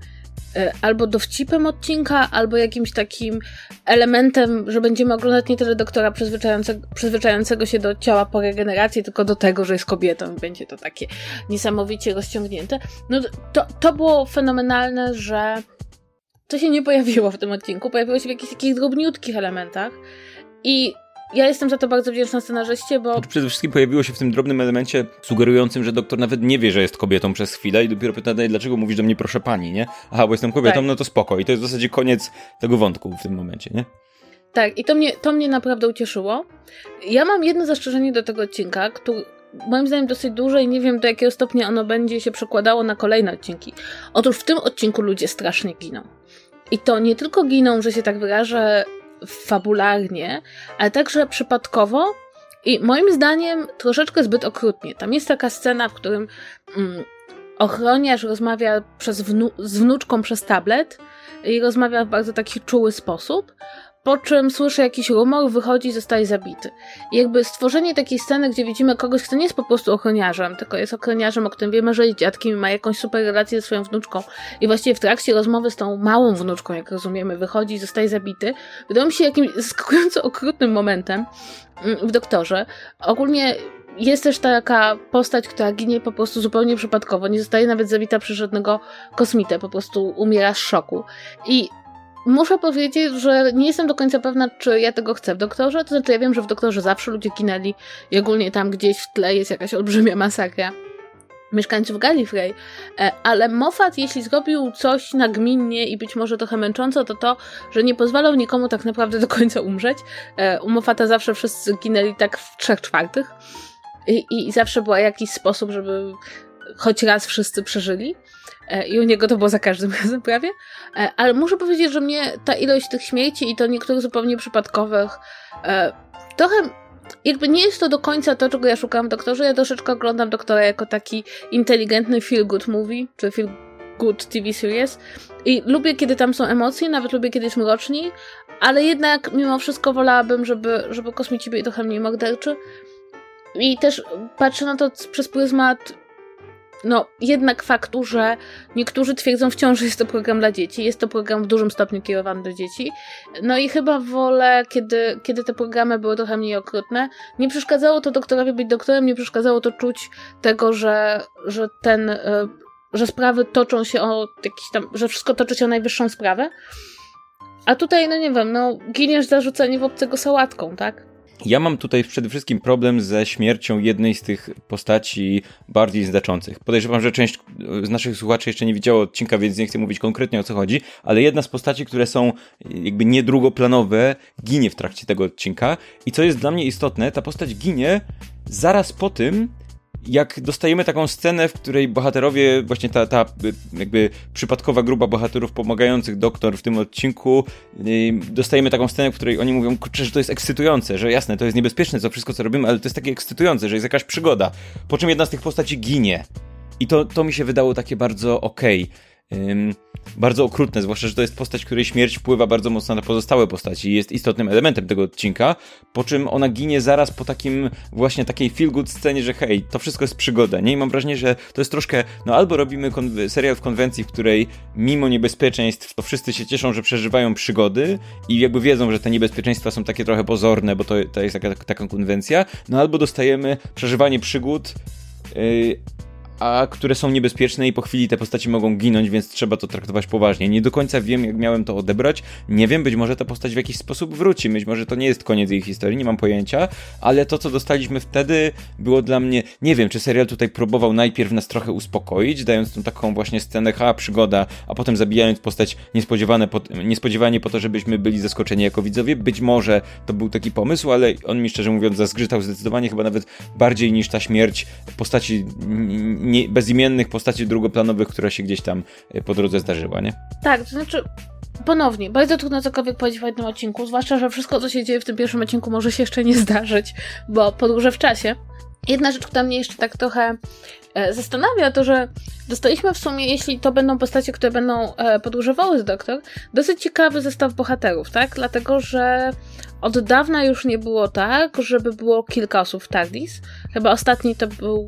e, albo dowcipem odcinka, albo jakimś takim elementem, że będziemy oglądać nie tyle doktora przyzwyczajającego, przyzwyczajającego się do ciała po regeneracji, tylko do tego, że jest kobietą i będzie to takie niesamowicie rozciągnięte. No to, to było fenomenalne, że to się nie pojawiło w tym odcinku, pojawiło się w jakichś takich drobniutkich elementach i ja jestem za to bardzo wdzięczna scenarzyście, bo... Przede wszystkim pojawiło się w tym drobnym elemencie sugerującym, że doktor nawet nie wie, że jest kobietą przez chwilę i dopiero pyta, dlaczego mówisz do mnie proszę pani, nie? Aha, bo jestem kobietą, tak. no to spoko. I to jest w zasadzie koniec tego wątku w tym momencie, nie? Tak, i to mnie, to mnie naprawdę ucieszyło. Ja mam jedno zastrzeżenie do tego odcinka, który moim zdaniem dosyć duże i nie wiem do jakiego stopnia ono będzie się przekładało na kolejne odcinki. Otóż w tym odcinku ludzie strasznie giną. I to nie tylko giną, że się tak wyrażę, fabularnie, ale także przypadkowo i moim zdaniem troszeczkę zbyt okrutnie. Tam jest taka scena, w którym mm, ochroniarz rozmawia przez wnu z wnuczką przez tablet i rozmawia w bardzo taki czuły sposób, po czym słyszy jakiś rumor, wychodzi i zostaje zabity. I jakby stworzenie takiej sceny, gdzie widzimy kogoś, kto nie jest po prostu ochroniarzem, tylko jest ochroniarzem, o którym wiemy, że jest dziadkiem ma jakąś super relację ze swoją wnuczką i właściwie w trakcie rozmowy z tą małą wnuczką, jak rozumiemy, wychodzi i zostaje zabity, wydaje mi się jakimś zaskakująco okrutnym momentem mm, w doktorze. Ogólnie jest też taka postać, która ginie po prostu zupełnie przypadkowo, nie zostaje nawet zabita przez żadnego kosmitę, po prostu umiera z szoku. I Muszę powiedzieć, że nie jestem do końca pewna, czy ja tego chcę w doktorze. To znaczy, ja wiem, że w doktorze zawsze ludzie ginęli i ogólnie tam gdzieś w tle jest jakaś olbrzymia masakra mieszkańców Gallifrey, e, ale Moffat, jeśli zrobił coś nagminnie i być może trochę męcząco, to to, że nie pozwalał nikomu tak naprawdę do końca umrzeć. E, u Moffata zawsze wszyscy ginęli tak w trzech czwartych i, i zawsze był jakiś sposób, żeby choć raz wszyscy przeżyli. E, I u niego to było za każdym razem prawie. E, ale muszę powiedzieć, że mnie ta ilość tych śmierci i to niektórych zupełnie przypadkowych trochę jakby nie jest to do końca to, czego ja szukam w doktorze. Ja troszeczkę oglądam doktora jako taki inteligentny feel good movie, czy feel good TV series. I lubię, kiedy tam są emocje, nawet lubię, kiedy jest mroczni, ale jednak mimo wszystko wolałabym, żeby, żeby kosmici byli trochę mniej morderczy. I też patrzę na to przez pryzmat no, jednak faktu, że niektórzy twierdzą wciąż, że jest to program dla dzieci. Jest to program w dużym stopniu kierowany do dzieci. No i chyba wolę, kiedy, kiedy te programy były trochę mniej okrutne. Nie przeszkadzało to doktorowi być doktorem, nie przeszkadzało to czuć tego, że, że ten, e, że sprawy toczą się o jakiś tam, że wszystko toczy się o najwyższą sprawę. A tutaj, no nie wiem, no giniesz zarzucenie w obcego sałatką, tak? Ja mam tutaj przede wszystkim problem ze śmiercią jednej z tych postaci bardziej znaczących. Podejrzewam, że część z naszych słuchaczy jeszcze nie widziała odcinka, więc nie chcę mówić konkretnie o co chodzi, ale jedna z postaci, które są jakby niedrugoplanowe, ginie w trakcie tego odcinka. I co jest dla mnie istotne, ta postać ginie zaraz po tym, jak dostajemy taką scenę, w której bohaterowie, właśnie ta, ta jakby przypadkowa grupa bohaterów pomagających doktor w tym odcinku, dostajemy taką scenę, w której oni mówią, że to jest ekscytujące, że jasne, to jest niebezpieczne, to wszystko co robimy, ale to jest takie ekscytujące, że jest jakaś przygoda. Po czym jedna z tych postaci ginie. I to, to mi się wydało takie bardzo okej. Okay bardzo okrutne, zwłaszcza, że to jest postać, której śmierć wpływa bardzo mocno na pozostałe postaci i jest istotnym elementem tego odcinka, po czym ona ginie zaraz po takim właśnie takiej feel good scenie, że hej, to wszystko jest przygoda, nie? I mam wrażenie, że to jest troszkę, no albo robimy serial w konwencji, w której mimo niebezpieczeństw to wszyscy się cieszą, że przeżywają przygody i jakby wiedzą, że te niebezpieczeństwa są takie trochę pozorne, bo to, to jest taka, taka konwencja, no albo dostajemy przeżywanie przygód, yy, a które są niebezpieczne i po chwili te postaci mogą ginąć, więc trzeba to traktować poważnie. Nie do końca wiem, jak miałem to odebrać. Nie wiem, być może ta postać w jakiś sposób wróci, być może to nie jest koniec jej historii, nie mam pojęcia, ale to, co dostaliśmy wtedy, było dla mnie. Nie wiem, czy serial tutaj próbował najpierw nas trochę uspokoić, dając tą taką właśnie scenę, ha, przygoda, a potem zabijając postać niespodziewane po, niespodziewanie po to, żebyśmy byli zaskoczeni jako widzowie. Być może to był taki pomysł, ale on mi szczerze mówiąc zazgrzytał zdecydowanie, chyba nawet bardziej niż ta śmierć postaci nie, bezimiennych postaci drugoplanowych, która się gdzieś tam e, po drodze zdarzyła, nie? Tak, to znaczy ponownie, bardzo trudno cokolwiek powiedzieć w jednym odcinku, zwłaszcza, że wszystko, co się dzieje w tym pierwszym odcinku może się jeszcze nie zdarzyć, bo podróże w czasie. Jedna rzecz, która mnie jeszcze tak trochę e, zastanawia, to że dostaliśmy w sumie, jeśli to będą postacie, które będą e, podróżowały z doktor, dosyć ciekawy zestaw bohaterów, tak? Dlatego, że od dawna już nie było tak, żeby było kilka osób w TARDIS. Chyba ostatni to był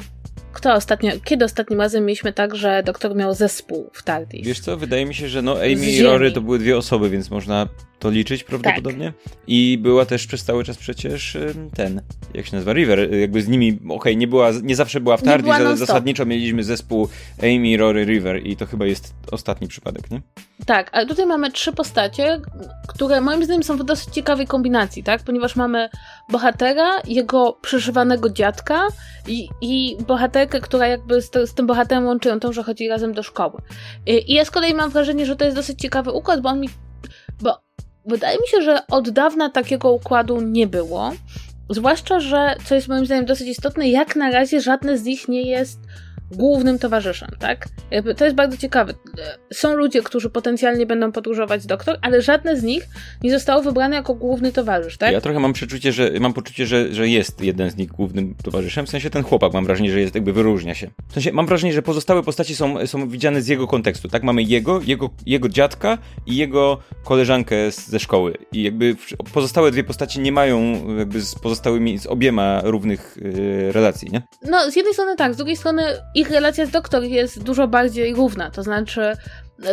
kto ostatnio, kiedy ostatnim razem mieliśmy tak, że doktor miał zespół w TARDIS? Wiesz co, wydaje mi się, że no Amy i Rory to były dwie osoby, więc można to liczyć prawdopodobnie. Tak. I była też przez cały czas przecież ten, jak się nazywa, River, jakby z nimi, okej, okay, nie była, nie zawsze była w TARDIS, ale zasadniczo mieliśmy zespół Amy, Rory, River i to chyba jest ostatni przypadek, nie? Tak, ale tutaj mamy trzy postacie, które moim zdaniem są w dosyć ciekawej kombinacji, tak? Ponieważ mamy bohatera, jego przeszywanego dziadka i, i bohaterkę, która jakby z, z tym bohaterem łączy to, że chodzi razem do szkoły. I, I ja z kolei mam wrażenie, że to jest dosyć ciekawy układ, bo on mi... Bo wydaje mi się, że od dawna takiego układu nie było. Zwłaszcza, że, co jest moim zdaniem dosyć istotne, jak na razie żadne z nich nie jest głównym towarzyszem, tak? Jakby to jest bardzo ciekawe. Są ludzie, którzy potencjalnie będą podróżować z doktor, ale żadne z nich nie zostało wybrane jako główny towarzysz, tak? Ja trochę mam przeczucie, że mam poczucie, że, że jest jeden z nich głównym towarzyszem, w sensie ten chłopak, mam wrażenie, że jest jakby wyróżnia się. W sensie mam wrażenie, że pozostałe postaci są, są widziane z jego kontekstu, tak? Mamy jego, jego, jego dziadka i jego koleżankę ze szkoły i jakby pozostałe dwie postaci nie mają jakby z pozostałymi, z obiema równych yy, relacji, nie? No, z jednej strony tak, z drugiej strony ich relacja z doktor jest dużo bardziej równa, to znaczy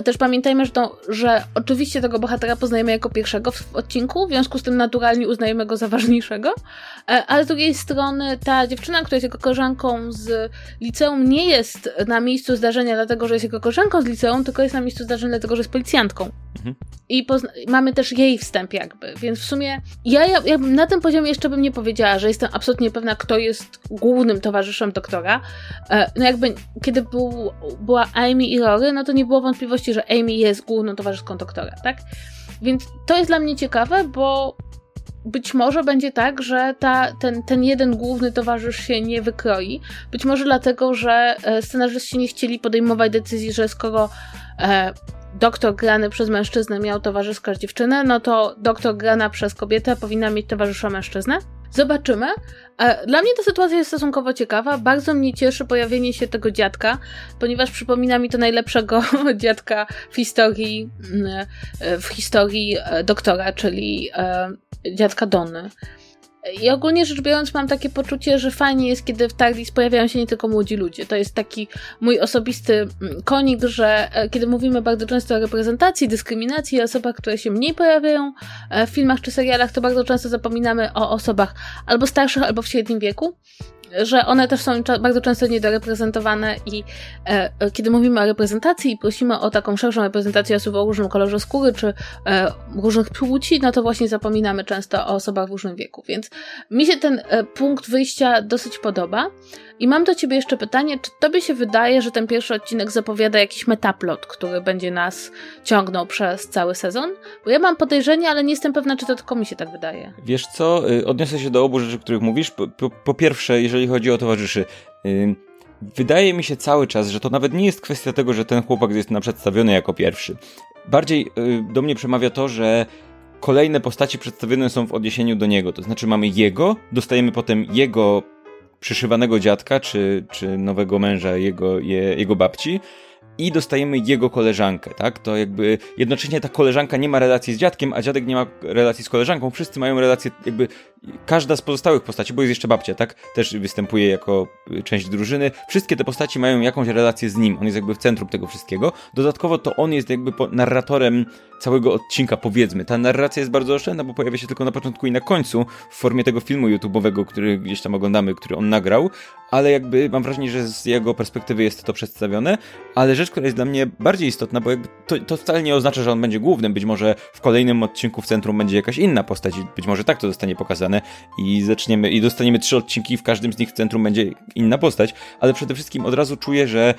też pamiętajmy, że, to, że oczywiście tego bohatera poznajemy jako pierwszego w odcinku, w związku z tym naturalnie uznajemy go za ważniejszego, e, ale z drugiej strony ta dziewczyna, która jest jego koleżanką z liceum, nie jest na miejscu zdarzenia dlatego, że jest jego koleżanką z liceum, tylko jest na miejscu zdarzenia dlatego, że jest policjantką. Mhm. I mamy też jej wstęp jakby, więc w sumie ja, ja, ja na tym poziomie jeszcze bym nie powiedziała, że jestem absolutnie pewna, kto jest głównym towarzyszem doktora. E, no jakby, kiedy był, była Amy i Rory, no to nie było wątpliwości, że Amy jest główną towarzyszką doktora, tak? Więc to jest dla mnie ciekawe, bo być może będzie tak, że ta, ten, ten jeden główny towarzysz się nie wykroi. Być może dlatego, że e, scenarzyści nie chcieli podejmować decyzji, że skoro e, doktor grany przez mężczyznę miał towarzyska dziewczynę, no to doktor grana przez kobietę powinna mieć towarzysza mężczyznę. Zobaczymy. Dla mnie ta sytuacja jest stosunkowo ciekawa. Bardzo mnie cieszy pojawienie się tego dziadka, ponieważ przypomina mi to najlepszego dziadka w historii, mm, w historii e, doktora, czyli e, dziadka Donny. I ogólnie rzecz biorąc, mam takie poczucie, że fajnie jest, kiedy w TARDIS pojawiają się nie tylko młodzi ludzie. To jest taki mój osobisty mm, konik, że e, kiedy mówimy bardzo często o reprezentacji, dyskryminacji, osobach, które się mniej pojawiają e, w filmach czy serialach, to bardzo często zapominamy o osobach albo starszych, albo w średnim wieku że one też są bardzo często niedoreprezentowane i e, e, kiedy mówimy o reprezentacji i prosimy o taką szerszą reprezentację osób o różnym kolorze skóry czy e, różnych płci, no to właśnie zapominamy często o osobach w różnym wieku. Więc mi się ten e, punkt wyjścia dosyć podoba. I mam do ciebie jeszcze pytanie, czy tobie się wydaje, że ten pierwszy odcinek zapowiada jakiś metaplot, który będzie nas ciągnął przez cały sezon? Bo ja mam podejrzenie, ale nie jestem pewna, czy to tylko mi się tak wydaje. Wiesz co, y, odniosę się do obu rzeczy, których mówisz. Po, po, po pierwsze, jeżeli chodzi o towarzyszy, yy, wydaje mi się cały czas, że to nawet nie jest kwestia tego, że ten chłopak jest nam przedstawiony jako pierwszy. Bardziej yy, do mnie przemawia to, że kolejne postaci przedstawione są w odniesieniu do niego. To znaczy mamy jego, dostajemy potem jego przyszywanego dziadka, czy, czy nowego męża jego, je, jego babci, i dostajemy jego koleżankę, tak? To jakby jednocześnie ta koleżanka nie ma relacji z dziadkiem, a dziadek nie ma relacji z koleżanką. Wszyscy mają relacje, jakby każda z pozostałych postaci, bo jest jeszcze babcia, tak? Też występuje jako część drużyny. Wszystkie te postaci mają jakąś relację z nim. On jest jakby w centrum tego wszystkiego. Dodatkowo to on jest jakby narratorem całego odcinka, powiedzmy. Ta narracja jest bardzo oszczędna, bo pojawia się tylko na początku i na końcu w formie tego filmu YouTube'owego, który gdzieś tam oglądamy, który on nagrał, ale jakby mam wrażenie, że z jego perspektywy jest to przedstawione, ale rzecz, która jest dla mnie bardziej istotna, bo jakby to, to wcale nie oznacza, że on będzie głównym, być może w kolejnym odcinku w centrum będzie jakaś inna postać. Być może tak to zostanie pokazane i zaczniemy, i dostaniemy trzy odcinki, w każdym z nich w centrum będzie inna postać, ale przede wszystkim od razu czuję, że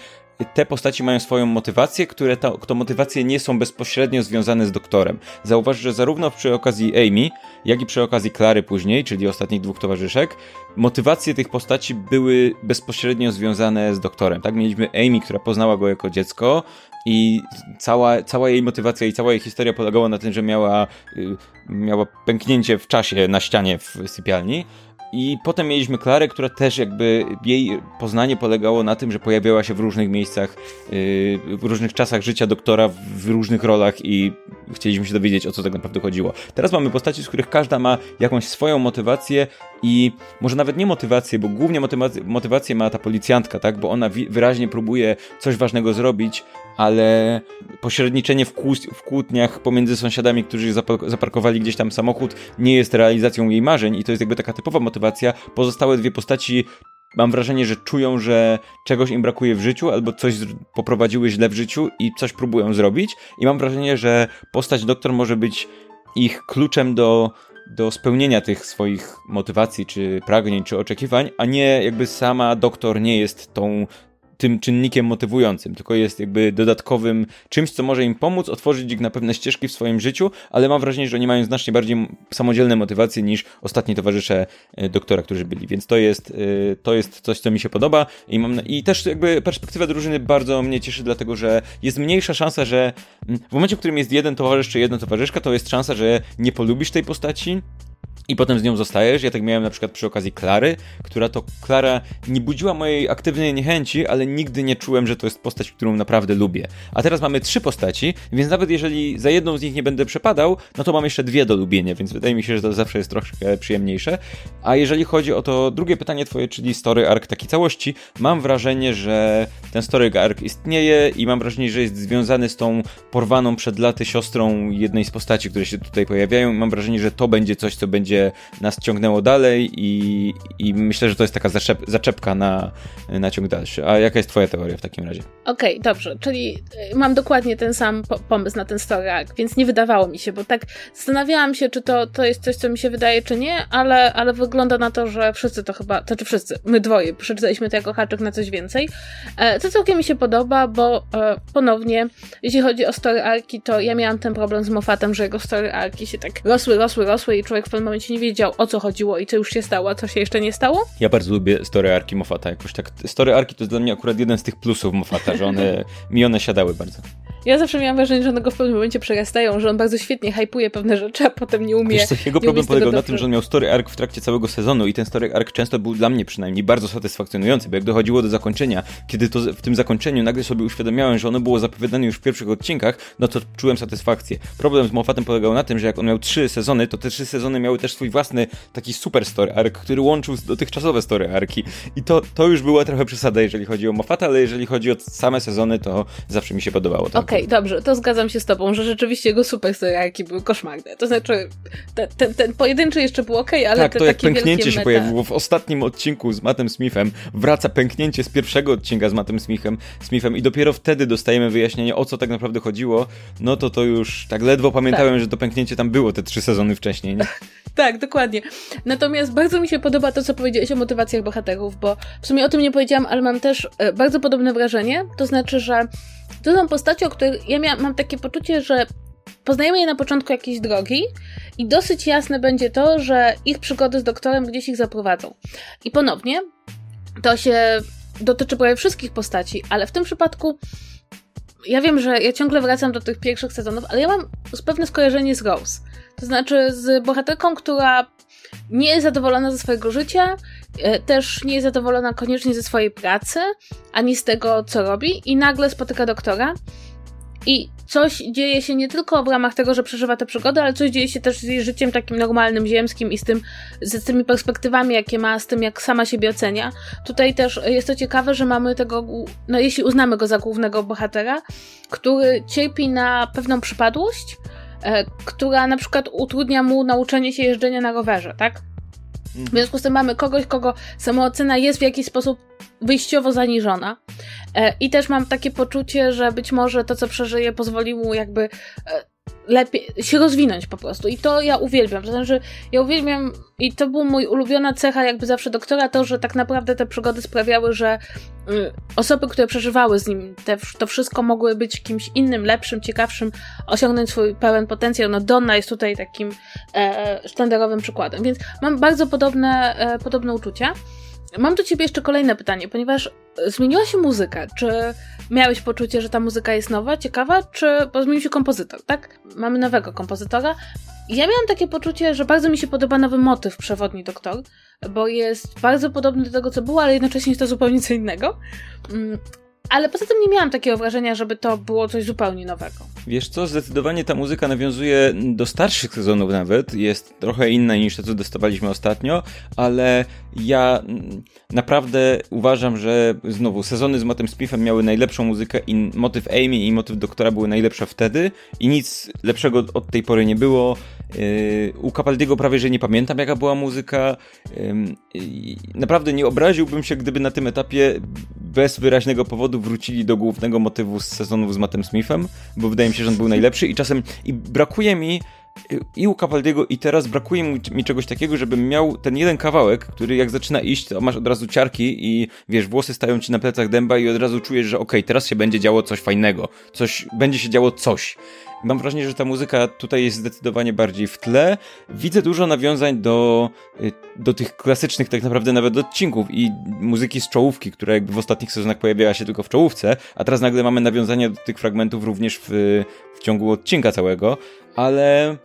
te postaci mają swoją motywację, które to, to motywacje nie są bezpośrednio związane z doktorem. Zauważ, że zarówno przy okazji Amy, jak i przy okazji Klary później, czyli ostatnich dwóch towarzyszek, motywacje tych postaci były bezpośrednio związane z doktorem. Tak, mieliśmy Amy, która poznała go jako dziecko, i cała, cała jej motywacja i cała jej historia polegała na tym, że miała, y, miała pęknięcie w czasie na ścianie w sypialni. I potem mieliśmy Klarę, która też jakby jej poznanie polegało na tym, że pojawiała się w różnych miejscach, yy, w różnych czasach życia doktora, w różnych rolach i chcieliśmy się dowiedzieć, o co tak naprawdę chodziło. Teraz mamy postaci, z których każda ma jakąś swoją motywację i może nawet nie motywację, bo głównie motywację, ma ta policjantka, tak? Bo ona wyraźnie próbuje coś ważnego zrobić, ale pośredniczenie w, w kłótniach pomiędzy sąsiadami, którzy zaparkowali gdzieś tam samochód, nie jest realizacją jej marzeń i to jest jakby taka typowa motywacja. Pozostałe dwie postaci mam wrażenie, że czują, że czegoś im brakuje w życiu, albo coś poprowadziły źle w życiu i coś próbują zrobić. I mam wrażenie, że postać doktor może być ich kluczem do, do spełnienia tych swoich motywacji, czy pragnień, czy oczekiwań, a nie jakby sama doktor nie jest tą tym czynnikiem motywującym, tylko jest jakby dodatkowym czymś, co może im pomóc, otworzyć ich na pewne ścieżki w swoim życiu, ale mam wrażenie, że oni mają znacznie bardziej samodzielne motywacje niż ostatni towarzysze e, doktora, którzy byli, więc to jest, e, to jest coś, co mi się podoba i, mam, i też jakby perspektywa drużyny bardzo mnie cieszy, dlatego że jest mniejsza szansa, że w momencie, w którym jest jeden towarzysz czy jedna towarzyszka, to jest szansa, że nie polubisz tej postaci, i potem z nią zostajesz. Ja tak miałem na przykład przy okazji Klary, która to Klara nie budziła mojej aktywnej niechęci, ale nigdy nie czułem, że to jest postać, którą naprawdę lubię. A teraz mamy trzy postaci, więc nawet jeżeli za jedną z nich nie będę przepadał, no to mam jeszcze dwie do lubienia, więc wydaje mi się, że to zawsze jest troszkę przyjemniejsze. A jeżeli chodzi o to drugie pytanie twoje, czyli story arc takiej całości, mam wrażenie, że ten story arc istnieje i mam wrażenie, że jest związany z tą porwaną przed laty siostrą jednej z postaci, które się tutaj pojawiają. Mam wrażenie, że to będzie coś, co będzie nas ciągnęło dalej i, i myślę, że to jest taka zaczep, zaczepka na, na ciąg dalszy. A jaka jest twoja teoria w takim razie? Okej, okay, dobrze, czyli y, mam dokładnie ten sam po pomysł na ten story arc, więc nie wydawało mi się, bo tak zastanawiałam się, czy to, to jest coś, co mi się wydaje, czy nie, ale, ale wygląda na to, że wszyscy to chyba, to czy znaczy wszyscy, my dwoje, przeczytaliśmy to jako haczyk na coś więcej. E, to całkiem mi się podoba, bo e, ponownie, jeśli chodzi o story arki, to ja miałam ten problem z Moffatem, że jego story arki się tak rosły, rosły, rosły i człowiek w pewnym momencie momencie nie wiedział, o co chodziło i co już się stało, a co się jeszcze nie stało. Ja bardzo lubię story arki Moffata, jakoś tak, story arki to jest dla mnie akurat jeden z tych plusów Moffata, że one, mi one siadały bardzo. Ja zawsze miałam wrażenie, że one go w pewnym momencie przerastają, że on bardzo świetnie hypuje pewne rzeczy, a potem nie umie. Wiesz co, jego problem polegał na tym, że on miał story arc w trakcie całego sezonu i ten story arc często był dla mnie przynajmniej bardzo satysfakcjonujący, bo jak dochodziło do zakończenia, kiedy to w tym zakończeniu nagle sobie uświadomiałem, że ono było zapowiadane już w pierwszych odcinkach, no to czułem satysfakcję. Problem z Moffatem polegał na tym, że jak on miał trzy sezony, to te trzy sezony miały też swój własny taki super story arc, który łączył dotychczasowe story arki i to, to już była trochę przesada, jeżeli chodzi o Moffata, ale jeżeli chodzi o same sezony, to zawsze mi się podobało. Okej, okay, dobrze, to zgadzam się z tobą, że rzeczywiście jego super story arki były koszmarne. To znaczy, ten, ten, ten pojedynczy jeszcze był ok, ale tak, te to jak pęknięcie się meta... pojawiło w ostatnim odcinku z Mattem Smithem, wraca pęknięcie z pierwszego odcinka z Mattem Smithem, Smithem i dopiero wtedy dostajemy wyjaśnienie, o co tak naprawdę chodziło, no to to już tak ledwo pamiętałem, tak. że to pęknięcie tam było te trzy sezony wcześniej. Nie? tak, dokładnie. Natomiast bardzo mi się podoba to, co powiedziałeś o motywacjach bohaterów, bo w sumie o tym nie powiedziałam, ale mam też e, bardzo podobne wrażenie, to znaczy, że to są postacie, o których ja miałam, mam takie poczucie, że poznajemy je na początku jakiejś drogi i dosyć jasne będzie to, że ich przygody z doktorem gdzieś ich zaprowadzą. I ponownie, to się dotyczy prawie wszystkich postaci, ale w tym przypadku ja wiem, że ja ciągle wracam do tych pierwszych sezonów, ale ja mam pewne skojarzenie z Rose. To znaczy z bohaterką, która nie jest zadowolona ze swojego życia, e, też nie jest zadowolona koniecznie ze swojej pracy, ani z tego, co robi, i nagle spotyka doktora. I coś dzieje się nie tylko w ramach tego, że przeżywa tę przygodę, ale coś dzieje się też z jej życiem takim normalnym, ziemskim i z, tym, z tymi perspektywami, jakie ma, z tym, jak sama siebie ocenia. Tutaj też jest to ciekawe, że mamy tego, no jeśli uznamy go za głównego bohatera, który cierpi na pewną przypadłość, e, która na przykład utrudnia mu nauczenie się jeżdżenia na rowerze, tak? W związku z tym mamy kogoś, kogo samoocena jest w jakiś sposób wyjściowo zaniżona. E, I też mam takie poczucie, że być może to, co przeżyje, pozwoli mu jakby e, lepiej się rozwinąć po prostu. I to ja uwielbiam. To znaczy, ja uwielbiam, i to był mój ulubiona cecha, jakby zawsze doktora, to, że tak naprawdę te przygody sprawiały, że y, osoby, które przeżywały z nim te, to wszystko mogły być kimś innym, lepszym, ciekawszym, osiągnąć swój pełen potencjał. No Donna jest tutaj takim e, sztandarowym przykładem. Więc mam bardzo podobne, e, podobne uczucia. Mam do ciebie jeszcze kolejne pytanie, ponieważ zmieniła się muzyka. Czy miałeś poczucie, że ta muzyka jest nowa, ciekawa, czy bo zmienił się kompozytor, tak? Mamy nowego kompozytora. Ja miałam takie poczucie, że bardzo mi się podoba nowy motyw Przewodni Doktor, bo jest bardzo podobny do tego, co było, ale jednocześnie jest to zupełnie co innego. Mm, ale poza tym nie miałam takiego wrażenia, żeby to było coś zupełnie nowego. Wiesz co, zdecydowanie ta muzyka nawiązuje do starszych sezonów nawet, jest trochę inna niż to, co dostawaliśmy ostatnio, ale ja naprawdę uważam, że znowu sezony z Motem Smithem miały najlepszą muzykę i motyw Amy i motyw Doktora były najlepsze wtedy i nic lepszego od tej pory nie było. Yy, u Capaldiego prawie, że nie pamiętam jaka była muzyka. Naprawdę nie obraziłbym się, gdyby na tym etapie bez wyraźnego powodu wrócili do głównego motywu z sezonów z Mattem Smithem, bo wydaje mi się, że on był najlepszy i czasem i brakuje mi i u Capaldiego i teraz brakuje mi, czegoś takiego, żebym miał ten jeden kawałek, który jak zaczyna iść, to masz od razu ciarki i wiesz, włosy stają ci na plecach dęba i od razu czujesz, że okej, okay, teraz się będzie działo coś fajnego, coś, będzie się działo coś. Mam wrażenie, że ta muzyka tutaj jest zdecydowanie bardziej w tle. Widzę dużo nawiązań do, y, do tych klasycznych tak naprawdę nawet odcinków i muzyki z czołówki, która jakby w ostatnich sezonach pojawiała się tylko w czołówce, a teraz nagle mamy nawiązania do tych fragmentów również w, w ciągu odcinka całego, ale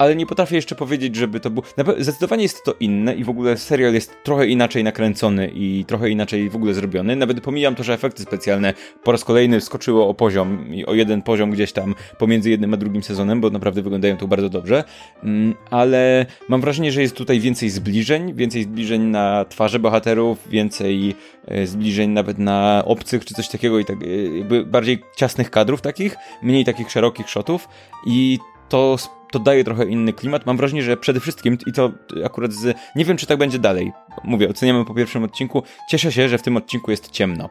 ale nie potrafię jeszcze powiedzieć, żeby to było. Zdecydowanie jest to inne i w ogóle serial jest trochę inaczej nakręcony i trochę inaczej w ogóle zrobiony. Nawet pomijam to, że efekty specjalne po raz kolejny skoczyło o poziom, o jeden poziom gdzieś tam pomiędzy jednym a drugim sezonem, bo naprawdę wyglądają tu bardzo dobrze. Mm, ale mam wrażenie, że jest tutaj więcej zbliżeń, więcej zbliżeń na twarze bohaterów, więcej e, zbliżeń nawet na obcych czy coś takiego i tak e, jakby bardziej ciasnych kadrów takich, mniej takich szerokich shotów i to to daje trochę inny klimat. Mam wrażenie, że przede wszystkim, i to akurat z. Nie wiem, czy tak będzie dalej. Mówię, oceniamy po pierwszym odcinku. Cieszę się, że w tym odcinku jest ciemno.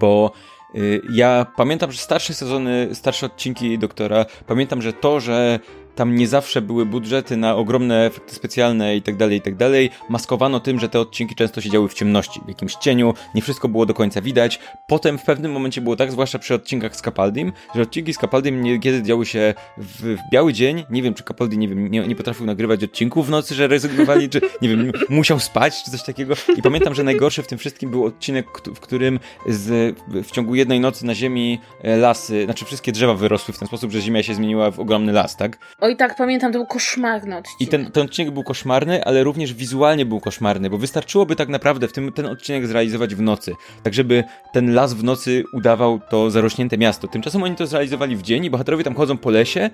Bo y, ja pamiętam, że starsze sezony, starsze odcinki doktora, pamiętam, że to, że tam nie zawsze były budżety na ogromne efekty specjalne i tak dalej, i tak dalej. Maskowano tym, że te odcinki często się działy w ciemności, w jakimś cieniu, nie wszystko było do końca widać. Potem w pewnym momencie było tak, zwłaszcza przy odcinkach z Capaldim, że odcinki z Capaldim niekiedy działy się w, w biały dzień. Nie wiem, czy Capaldi nie, wiem, nie, nie potrafił nagrywać odcinków w nocy, że rezygnowali, czy nie wiem, musiał spać, czy coś takiego. I pamiętam, że najgorszy w tym wszystkim był odcinek, w którym z, w ciągu jednej nocy na ziemi e, lasy, znaczy wszystkie drzewa wyrosły w ten sposób, że ziemia się zmieniła w ogromny las, tak? Oj tak, pamiętam, to był koszmarny odcinek. I ten, ten odcinek był koszmarny, ale również wizualnie był koszmarny, bo wystarczyłoby tak naprawdę w tym, ten odcinek zrealizować w nocy, tak żeby ten las w nocy udawał to zarośnięte miasto. Tymczasem oni to zrealizowali w dzień i bohaterowie tam chodzą po lesie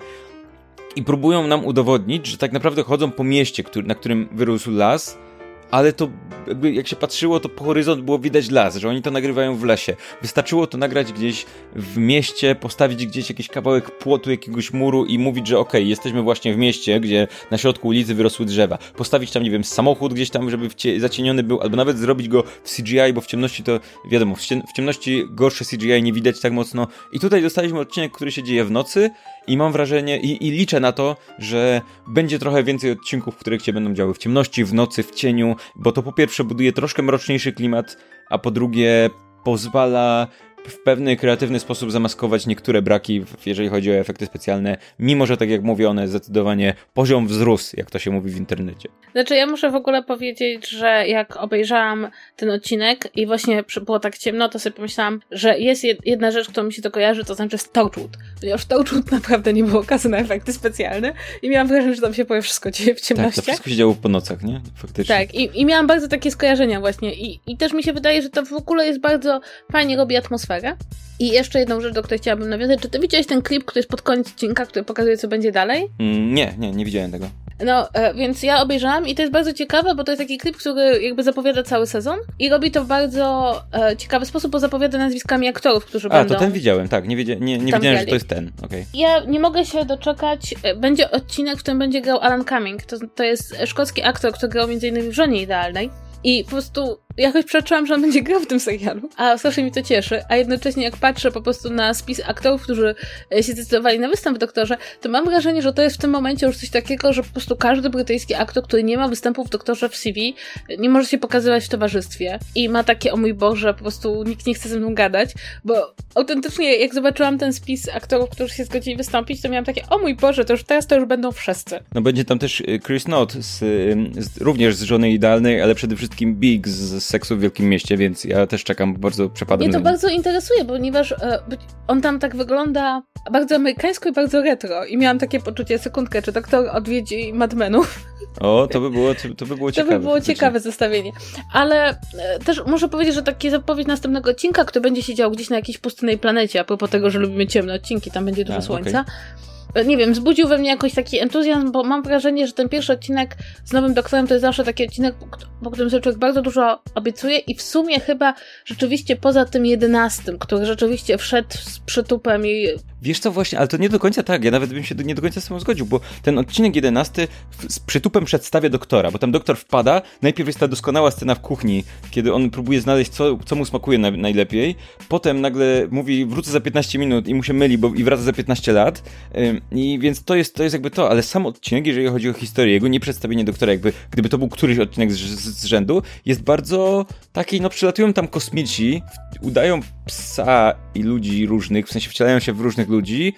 i próbują nam udowodnić, że tak naprawdę chodzą po mieście, który, na którym wyrósł las, ale to jakby jak się patrzyło, to po horyzont było widać las, że oni to nagrywają w lesie. Wystarczyło to nagrać gdzieś w mieście, postawić gdzieś jakiś kawałek płotu, jakiegoś muru i mówić, że okej, okay, jesteśmy właśnie w mieście, gdzie na środku ulicy wyrosły drzewa. Postawić tam, nie wiem, samochód gdzieś tam, żeby zacieniony był, albo nawet zrobić go w CGI, bo w ciemności to, wiadomo, w ciemności gorsze CGI nie widać tak mocno. I tutaj dostaliśmy odcinek, który się dzieje w nocy, i mam wrażenie, i, i, liczę na to, że będzie trochę więcej odcinków, w których się będą działy w ciemności, w nocy, w cieniu, bo to po pierwsze buduje troszkę mroczniejszy klimat, a po drugie pozwala w pewny kreatywny sposób zamaskować niektóre braki, jeżeli chodzi o efekty specjalne, mimo że, tak jak mówię, one zdecydowanie poziom wzrósł, jak to się mówi w internecie. Znaczy, ja muszę w ogóle powiedzieć, że jak obejrzałam ten odcinek i właśnie było tak ciemno, to sobie pomyślałam, że jest jedna rzecz, którą mi się to kojarzy, to znaczy Torchwood. Ponieważ Torchwood naprawdę nie było kasy na efekty specjalne i miałam wrażenie, że tam się powie wszystko dzieje w ciemności. Tak, to wszystko się działo po nocach, nie? Faktycznie. Tak, i, i miałam bardzo takie skojarzenia właśnie I, i też mi się wydaje, że to w ogóle jest bardzo fajnie robi atmosferę i jeszcze jedną rzecz, do której chciałabym nawiązać. Czy ty widziałeś ten klip, który jest pod koniec odcinka, który pokazuje, co będzie dalej? Mm, nie, nie, nie widziałem tego. No, e, więc ja obejrzałam i to jest bardzo ciekawe, bo to jest taki klip, który jakby zapowiada cały sezon i robi to w bardzo e, ciekawy sposób, bo zapowiada nazwiskami aktorów, którzy A, będą... A, to ten widziałem, tak, nie, wiedzia nie, nie wiedziałem, że to jest ten. Okay. Ja nie mogę się doczekać, e, będzie odcinek, w którym będzie grał Alan Cumming, to, to jest szkocki aktor, który grał m.in. w Żonie Idealnej i po prostu jakoś przeczyłam, że on będzie grał w tym serialu, a strasznie mi to cieszy. A jednocześnie jak patrzę po prostu na spis aktorów, którzy e, się zdecydowali na występ w Doktorze, to mam wrażenie, że to jest w tym momencie już coś takiego, że po prostu każdy brytyjski aktor, który nie ma występu w Doktorze w CV, nie może się pokazywać w towarzystwie i ma takie, o mój Boże, po prostu nikt nie chce ze mną gadać, bo autentycznie jak zobaczyłam ten spis aktorów, którzy się zgodzili wystąpić, to miałam takie, o mój Boże, to już teraz to już będą wszyscy. No będzie tam też e, Chris Knott, z, z, również z Żony Idealnej, ale przede wszystkim Big z seksu w Wielkim Mieście, więc ja też czekam, bardzo przepadam. Mnie to bardzo interesuje, ponieważ e, on tam tak wygląda bardzo amerykańsko i bardzo retro i miałam takie poczucie, sekundkę, czy doktor odwiedzi Madmenów. O, to by było, to by było ciekawe. To by było ciekawe zestawienie. Ale e, też muszę powiedzieć, że taki zapowiedź następnego odcinka, który będzie się działo gdzieś na jakiejś pustynnej planecie, a propos tego, że lubimy ciemne odcinki, tam będzie dużo a, słońca. Okay nie wiem, zbudził we mnie jakoś taki entuzjazm, bo mam wrażenie, że ten pierwszy odcinek z nowym doktorem to jest zawsze taki odcinek, po którym sobie człowiek bardzo dużo obiecuje i w sumie chyba rzeczywiście poza tym jedenastym, który rzeczywiście wszedł z przytupem i Wiesz co, właśnie, ale to nie do końca tak, ja nawet bym się nie do końca z tym zgodził, bo ten odcinek jedenasty z przytupem przedstawia doktora, bo tam doktor wpada, najpierw jest ta doskonała scena w kuchni, kiedy on próbuje znaleźć, co, co mu smakuje na, najlepiej, potem nagle mówi, wrócę za 15 minut i mu się myli, bo i wraca za 15 lat, i więc to jest, to jest jakby to, ale sam odcinek, jeżeli chodzi o historię, jego nie przedstawienie doktora, jakby gdyby to był któryś odcinek z, z, z rzędu, jest bardzo taki, no przylatują tam kosmici, udają psa i ludzi różnych, w sensie wcielają się w różnych ludzi,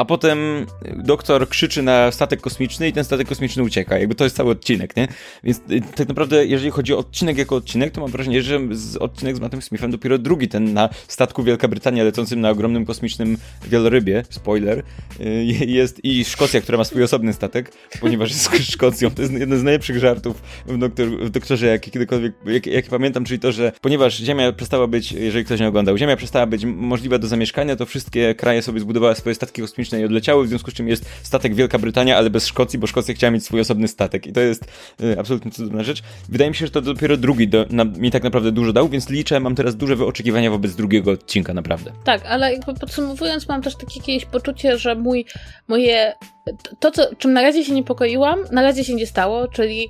a potem doktor krzyczy na statek kosmiczny i ten statek kosmiczny ucieka. Jakby to jest cały odcinek, nie? Więc y, tak naprawdę, jeżeli chodzi o odcinek jako odcinek, to mam wrażenie, że odcinek z Mattem Smithem dopiero drugi, ten na statku Wielka Brytania lecącym na ogromnym kosmicznym wielorybie, spoiler, y, jest i Szkocja, która ma swój osobny statek, ponieważ jest Szkocją. To jest jeden z najlepszych żartów w, doktor, w doktorze, jaki kiedykolwiek, jak pamiętam, czyli to, że ponieważ Ziemia przestała być, jeżeli ktoś nie oglądał, Ziemia przestała być możliwa do zamieszkania, to wszystkie kraje sobie zbudowały swoje statki kosmiczne kosmiczne i odleciały, w związku z czym jest statek Wielka Brytania, ale bez Szkocji, bo Szkocja chciała mieć swój osobny statek i to jest y, absolutnie cudowna rzecz. Wydaje mi się, że to dopiero drugi do, na, mi tak naprawdę dużo dał, więc liczę, mam teraz duże oczekiwania wobec drugiego odcinka, naprawdę. Tak, ale podsumowując, mam też takie jakieś poczucie, że mój, moje, to, co, czym na razie się niepokoiłam, na razie się nie stało, czyli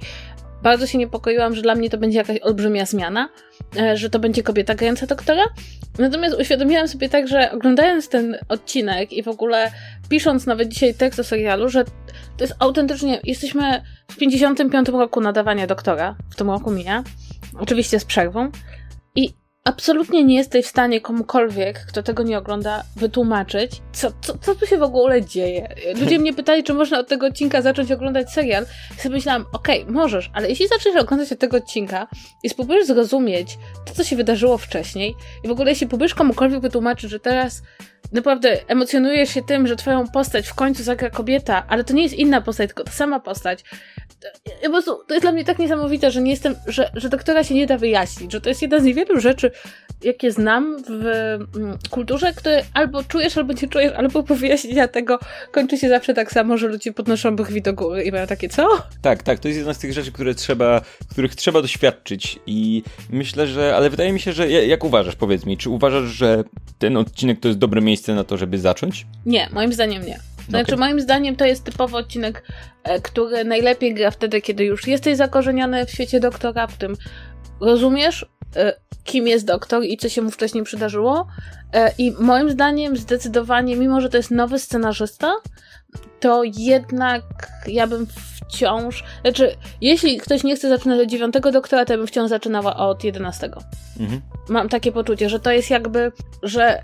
bardzo się niepokoiłam, że dla mnie to będzie jakaś olbrzymia zmiana, e, że to będzie kobieta grająca doktora. Natomiast uświadomiłam sobie tak, że oglądając ten odcinek i w ogóle pisząc nawet dzisiaj tekst o serialu, że to jest autentycznie, jesteśmy w 55 roku nadawania doktora, w tym roku mija, oczywiście z przerwą, absolutnie nie jesteś w stanie komukolwiek, kto tego nie ogląda, wytłumaczyć, co, co, co tu się w ogóle dzieje. Ludzie mnie pytali, czy można od tego odcinka zacząć oglądać serial. I sobie myślałam, okej, okay, możesz, ale jeśli zaczniesz oglądać od tego odcinka i spróbujesz zrozumieć to, co się wydarzyło wcześniej i w ogóle jeśli próbujesz komukolwiek wytłumaczyć, że teraz naprawdę emocjonujesz się tym, że twoją postać w końcu zagra kobieta, ale to nie jest inna postać, tylko ta sama postać. Po prostu to jest dla mnie tak niesamowite, że nie jestem, że, że doktora się nie da wyjaśnić, że to jest jedna z niewielu rzeczy, jakie znam w mm, kulturze, które albo czujesz, albo nie czujesz, albo po wyjaśnienia tego kończy się zawsze tak samo, że ludzie podnoszą brwi do góry i mają takie, co? Tak, tak, to jest jedna z tych rzeczy, które trzeba, których trzeba doświadczyć i myślę, że, ale wydaje mi się, że jak uważasz, powiedz mi, czy uważasz, że ten odcinek to jest dobre miejsce na to, żeby zacząć? Nie, moim zdaniem nie. Znaczy, okay. moim zdaniem to jest typowy odcinek, e, który najlepiej gra wtedy, kiedy już jesteś zakorzeniony w świecie doktora, w tym rozumiesz, e, kim jest doktor i co się mu wcześniej przydarzyło. E, I moim zdaniem, zdecydowanie, mimo że to jest nowy scenarzysta, to jednak ja bym wciąż. Znaczy, jeśli ktoś nie chce zaczynać od dziewiątego doktora, to ja bym wciąż zaczynała od jedenastego. Mhm. Mam takie poczucie, że to jest jakby, że,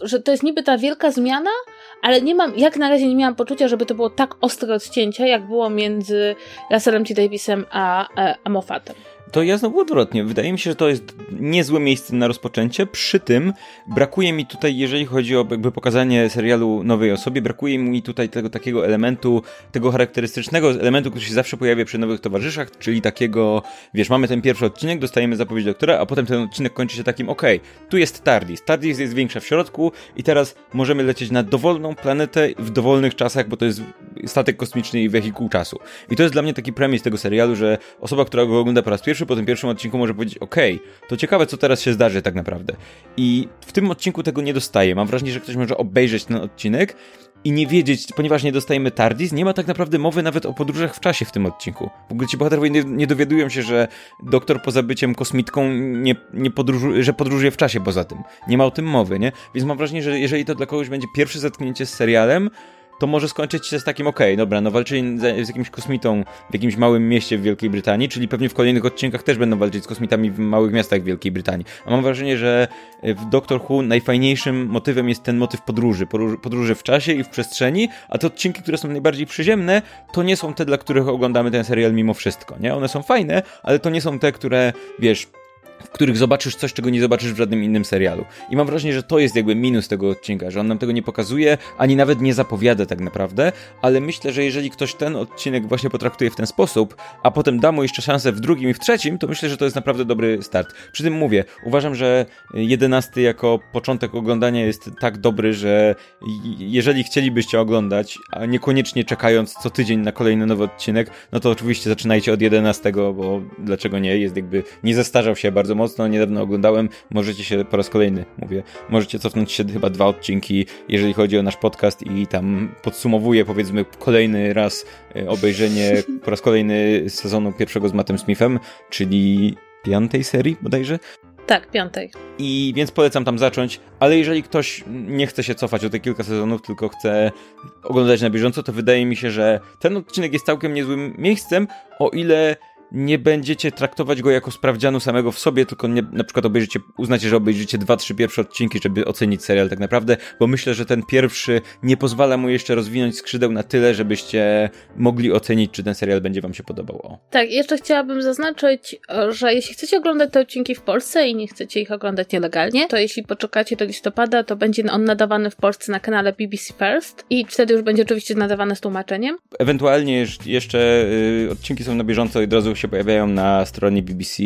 że to jest niby ta wielka zmiana, ale nie mam, jak na razie nie miałam poczucia, żeby to było tak ostre odcięcie, jak było między Russellem T. Davisem a, e, a Moffatem to ja znowu odwrotnie. Wydaje mi się, że to jest niezłe miejsce na rozpoczęcie. Przy tym brakuje mi tutaj, jeżeli chodzi o jakby pokazanie serialu nowej osobie, brakuje mi tutaj tego takiego elementu, tego charakterystycznego elementu, który się zawsze pojawia przy nowych towarzyszach, czyli takiego, wiesz, mamy ten pierwszy odcinek, dostajemy zapowiedź doktora, a potem ten odcinek kończy się takim, okej, okay, tu jest TARDIS, TARDIS jest większa w środku i teraz możemy lecieć na dowolną planetę w dowolnych czasach, bo to jest statek kosmiczny i wehikuł czasu. I to jest dla mnie taki premis tego serialu, że osoba, która go ogląda po raz pierwszy, po tym pierwszym odcinku może powiedzieć, okej, okay, to ciekawe, co teraz się zdarzy tak naprawdę. I w tym odcinku tego nie dostaje. Mam wrażenie, że ktoś może obejrzeć ten odcinek i nie wiedzieć, ponieważ nie dostajemy TARDIS, nie ma tak naprawdę mowy nawet o podróżach w czasie w tym odcinku. W ogóle ci bohaterowie nie, nie dowiadują się, że doktor poza byciem kosmitką nie, nie podróżuje, że podróżuje w czasie poza tym. Nie ma o tym mowy, nie? Więc mam wrażenie, że jeżeli to dla kogoś będzie pierwsze zetknięcie z serialem, to może skończyć się z takim, okej, okay, dobra, no walczyli z jakimś kosmitą w jakimś małym mieście w Wielkiej Brytanii, czyli pewnie w kolejnych odcinkach też będą walczyć z kosmitami w małych miastach w Wielkiej Brytanii. A mam wrażenie, że w Doctor Who najfajniejszym motywem jest ten motyw podróży, podróży w czasie i w przestrzeni, a te odcinki, które są najbardziej przyziemne, to nie są te, dla których oglądamy ten serial mimo wszystko, nie? One są fajne, ale to nie są te, które, wiesz, w których zobaczysz coś, czego nie zobaczysz w żadnym innym serialu. I mam wrażenie, że to jest jakby minus tego odcinka, że on nam tego nie pokazuje, ani nawet nie zapowiada tak naprawdę, ale myślę, że jeżeli ktoś ten odcinek właśnie potraktuje w ten sposób, a potem da mu jeszcze szansę w drugim i w trzecim, to myślę, że to jest naprawdę dobry start. Przy tym mówię, uważam, że jedenasty jako początek oglądania jest tak dobry, że jeżeli chcielibyście oglądać, a niekoniecznie czekając co tydzień na kolejny nowy odcinek, no to oczywiście zaczynajcie od jedenastego, bo dlaczego nie? Jest jakby, nie zestarzał się bardzo bardzo mocno, niedawno oglądałem. Możecie się po raz kolejny, mówię, możecie cofnąć się chyba dwa odcinki, jeżeli chodzi o nasz podcast i tam podsumowuję powiedzmy kolejny raz e, obejrzenie po raz kolejny sezonu pierwszego z Mattem Smithem, czyli piątej serii bodajże. Tak, piątej. I więc polecam tam zacząć, ale jeżeli ktoś nie chce się cofać o te kilka sezonów, tylko chce oglądać na bieżąco, to wydaje mi się, że ten odcinek jest całkiem niezłym miejscem, o ile nie będziecie traktować go jako sprawdzianu samego w sobie, tylko nie, na przykład obejrzycie, uznacie, że obejrzycie dwa, trzy pierwsze odcinki, żeby ocenić serial tak naprawdę, bo myślę, że ten pierwszy nie pozwala mu jeszcze rozwinąć skrzydeł na tyle, żebyście mogli ocenić, czy ten serial będzie wam się podobał. Tak, jeszcze chciałabym zaznaczyć, że jeśli chcecie oglądać te odcinki w Polsce i nie chcecie ich oglądać nielegalnie, to jeśli poczekacie do listopada, to będzie on nadawany w Polsce na kanale BBC First i wtedy już będzie oczywiście nadawany z tłumaczeniem. Ewentualnie jeszcze y, odcinki są na bieżąco i od razu się się pojawiają na stronie BBC.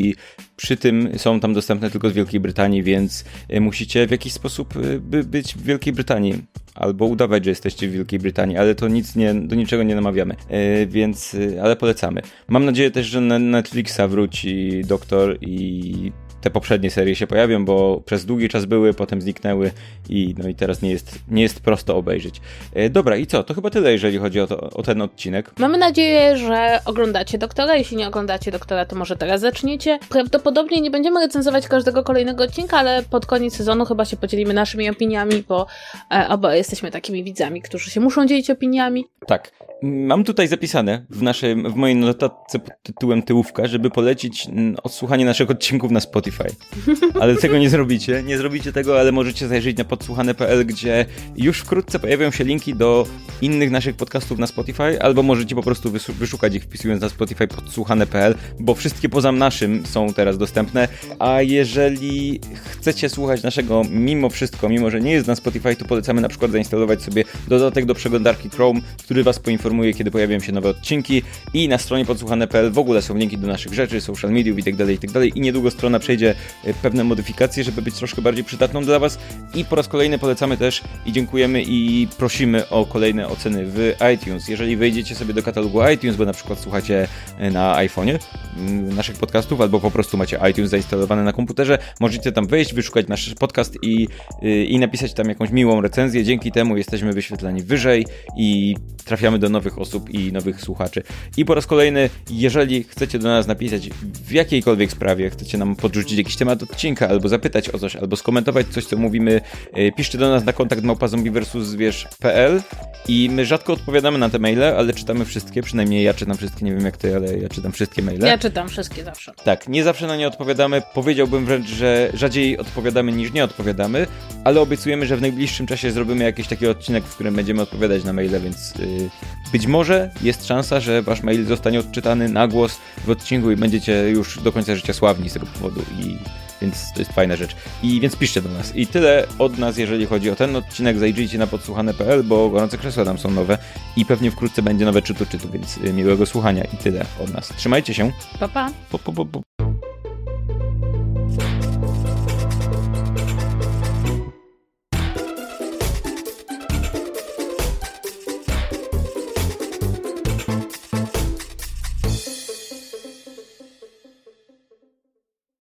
Przy tym są tam dostępne tylko z Wielkiej Brytanii, więc e, musicie w jakiś sposób e, by być w Wielkiej Brytanii. Albo udawać, że jesteście w Wielkiej Brytanii, ale to nic nie, do niczego nie namawiamy, e, więc, ale polecamy. Mam nadzieję też, że na Netflixa wróci Doktor i te poprzednie serie się pojawią, bo przez długi czas były, potem zniknęły i no i teraz nie jest, nie jest prosto obejrzeć. E, dobra, i co? To chyba tyle, jeżeli chodzi o, to, o ten odcinek. Mamy nadzieję, że oglądacie doktora. Jeśli nie oglądacie doktora, to może teraz zaczniecie. Prawdopodobnie nie będziemy recenzować każdego kolejnego odcinka, ale pod koniec sezonu chyba się podzielimy naszymi opiniami, bo e, oba jesteśmy takimi widzami, którzy się muszą dzielić opiniami. Tak. Mam tutaj zapisane w, naszym, w mojej notatce pod tytułem tyłówka, żeby polecić odsłuchanie naszych odcinków na Spotify. Ale tego nie zrobicie. Nie zrobicie tego, ale możecie zajrzeć na podsłuchane.pl, gdzie już wkrótce pojawią się linki do innych naszych podcastów na Spotify, albo możecie po prostu wyszukać ich wpisując na Spotify podsłuchane.pl, bo wszystkie poza naszym są teraz dostępne. A jeżeli chcecie słuchać naszego mimo wszystko, mimo że nie jest na Spotify, to polecamy na przykład zainstalować sobie dodatek do przeglądarki Chrome, który was poinformuje, kiedy pojawią się nowe odcinki i na stronie podsłuchane.pl w ogóle są linki do naszych rzeczy, social mediów itd., tak itd. Tak i niedługo strona przejdzie e, pewne modyfikacje, żeby być troszkę bardziej przydatną dla was i po raz kolejny polecamy też i dziękujemy i prosimy o kolejne oceny w iTunes. Jeżeli wejdziecie sobie do katalogu iTunes, bo na przykład słuchacie e, na iPhone'ie mm, naszych podcastów albo po prostu macie iTunes zainstalowane na komputerze, możecie tam wejść, wyszukać nasz podcast i, e, i napisać tam jakąś miłą recenzję. Dzięki temu jesteśmy wyświetlani wyżej i trafiamy do nowych osób i nowych słuchaczy. I po raz kolejny, jeżeli chcecie do nas napisać w jakiejkolwiek sprawie, chcecie nam podrzucić jakiś temat odcinka, albo zapytać o coś, albo skomentować coś, co mówimy, e, piszcie do nas na kontakt małpazombiversuszwierz.pl i my rzadko odpowiadamy na te maile, ale czytamy wszystkie, przynajmniej ja czytam wszystkie, nie wiem jak ty, ale ja czytam wszystkie maile. Ja czytam wszystkie zawsze. Tak, nie zawsze na nie odpowiadamy, powiedziałbym wręcz, że rzadziej odpowiadamy niż nie odpowiadamy, ale obiecujemy, że w najbliższym czasie zrobimy jakiś taki odcinek, w którym będziemy odpowiadać na maile, więc yy, być może jest szansa, że wasz mail zostanie odczytany na głos w odcinku i będziecie już do końca życia sławni z tego powodu i więc to jest fajna rzecz. I więc piszcie do nas. I tyle od nas, jeżeli chodzi o ten odcinek. Zajrzyjcie na podsłuchane.pl, bo gorące krzesła tam są nowe i pewnie wkrótce będzie nowe czytu czytu, więc y, miłego słuchania i tyle od nas. Trzymajcie się. Pa, pa. Po, po.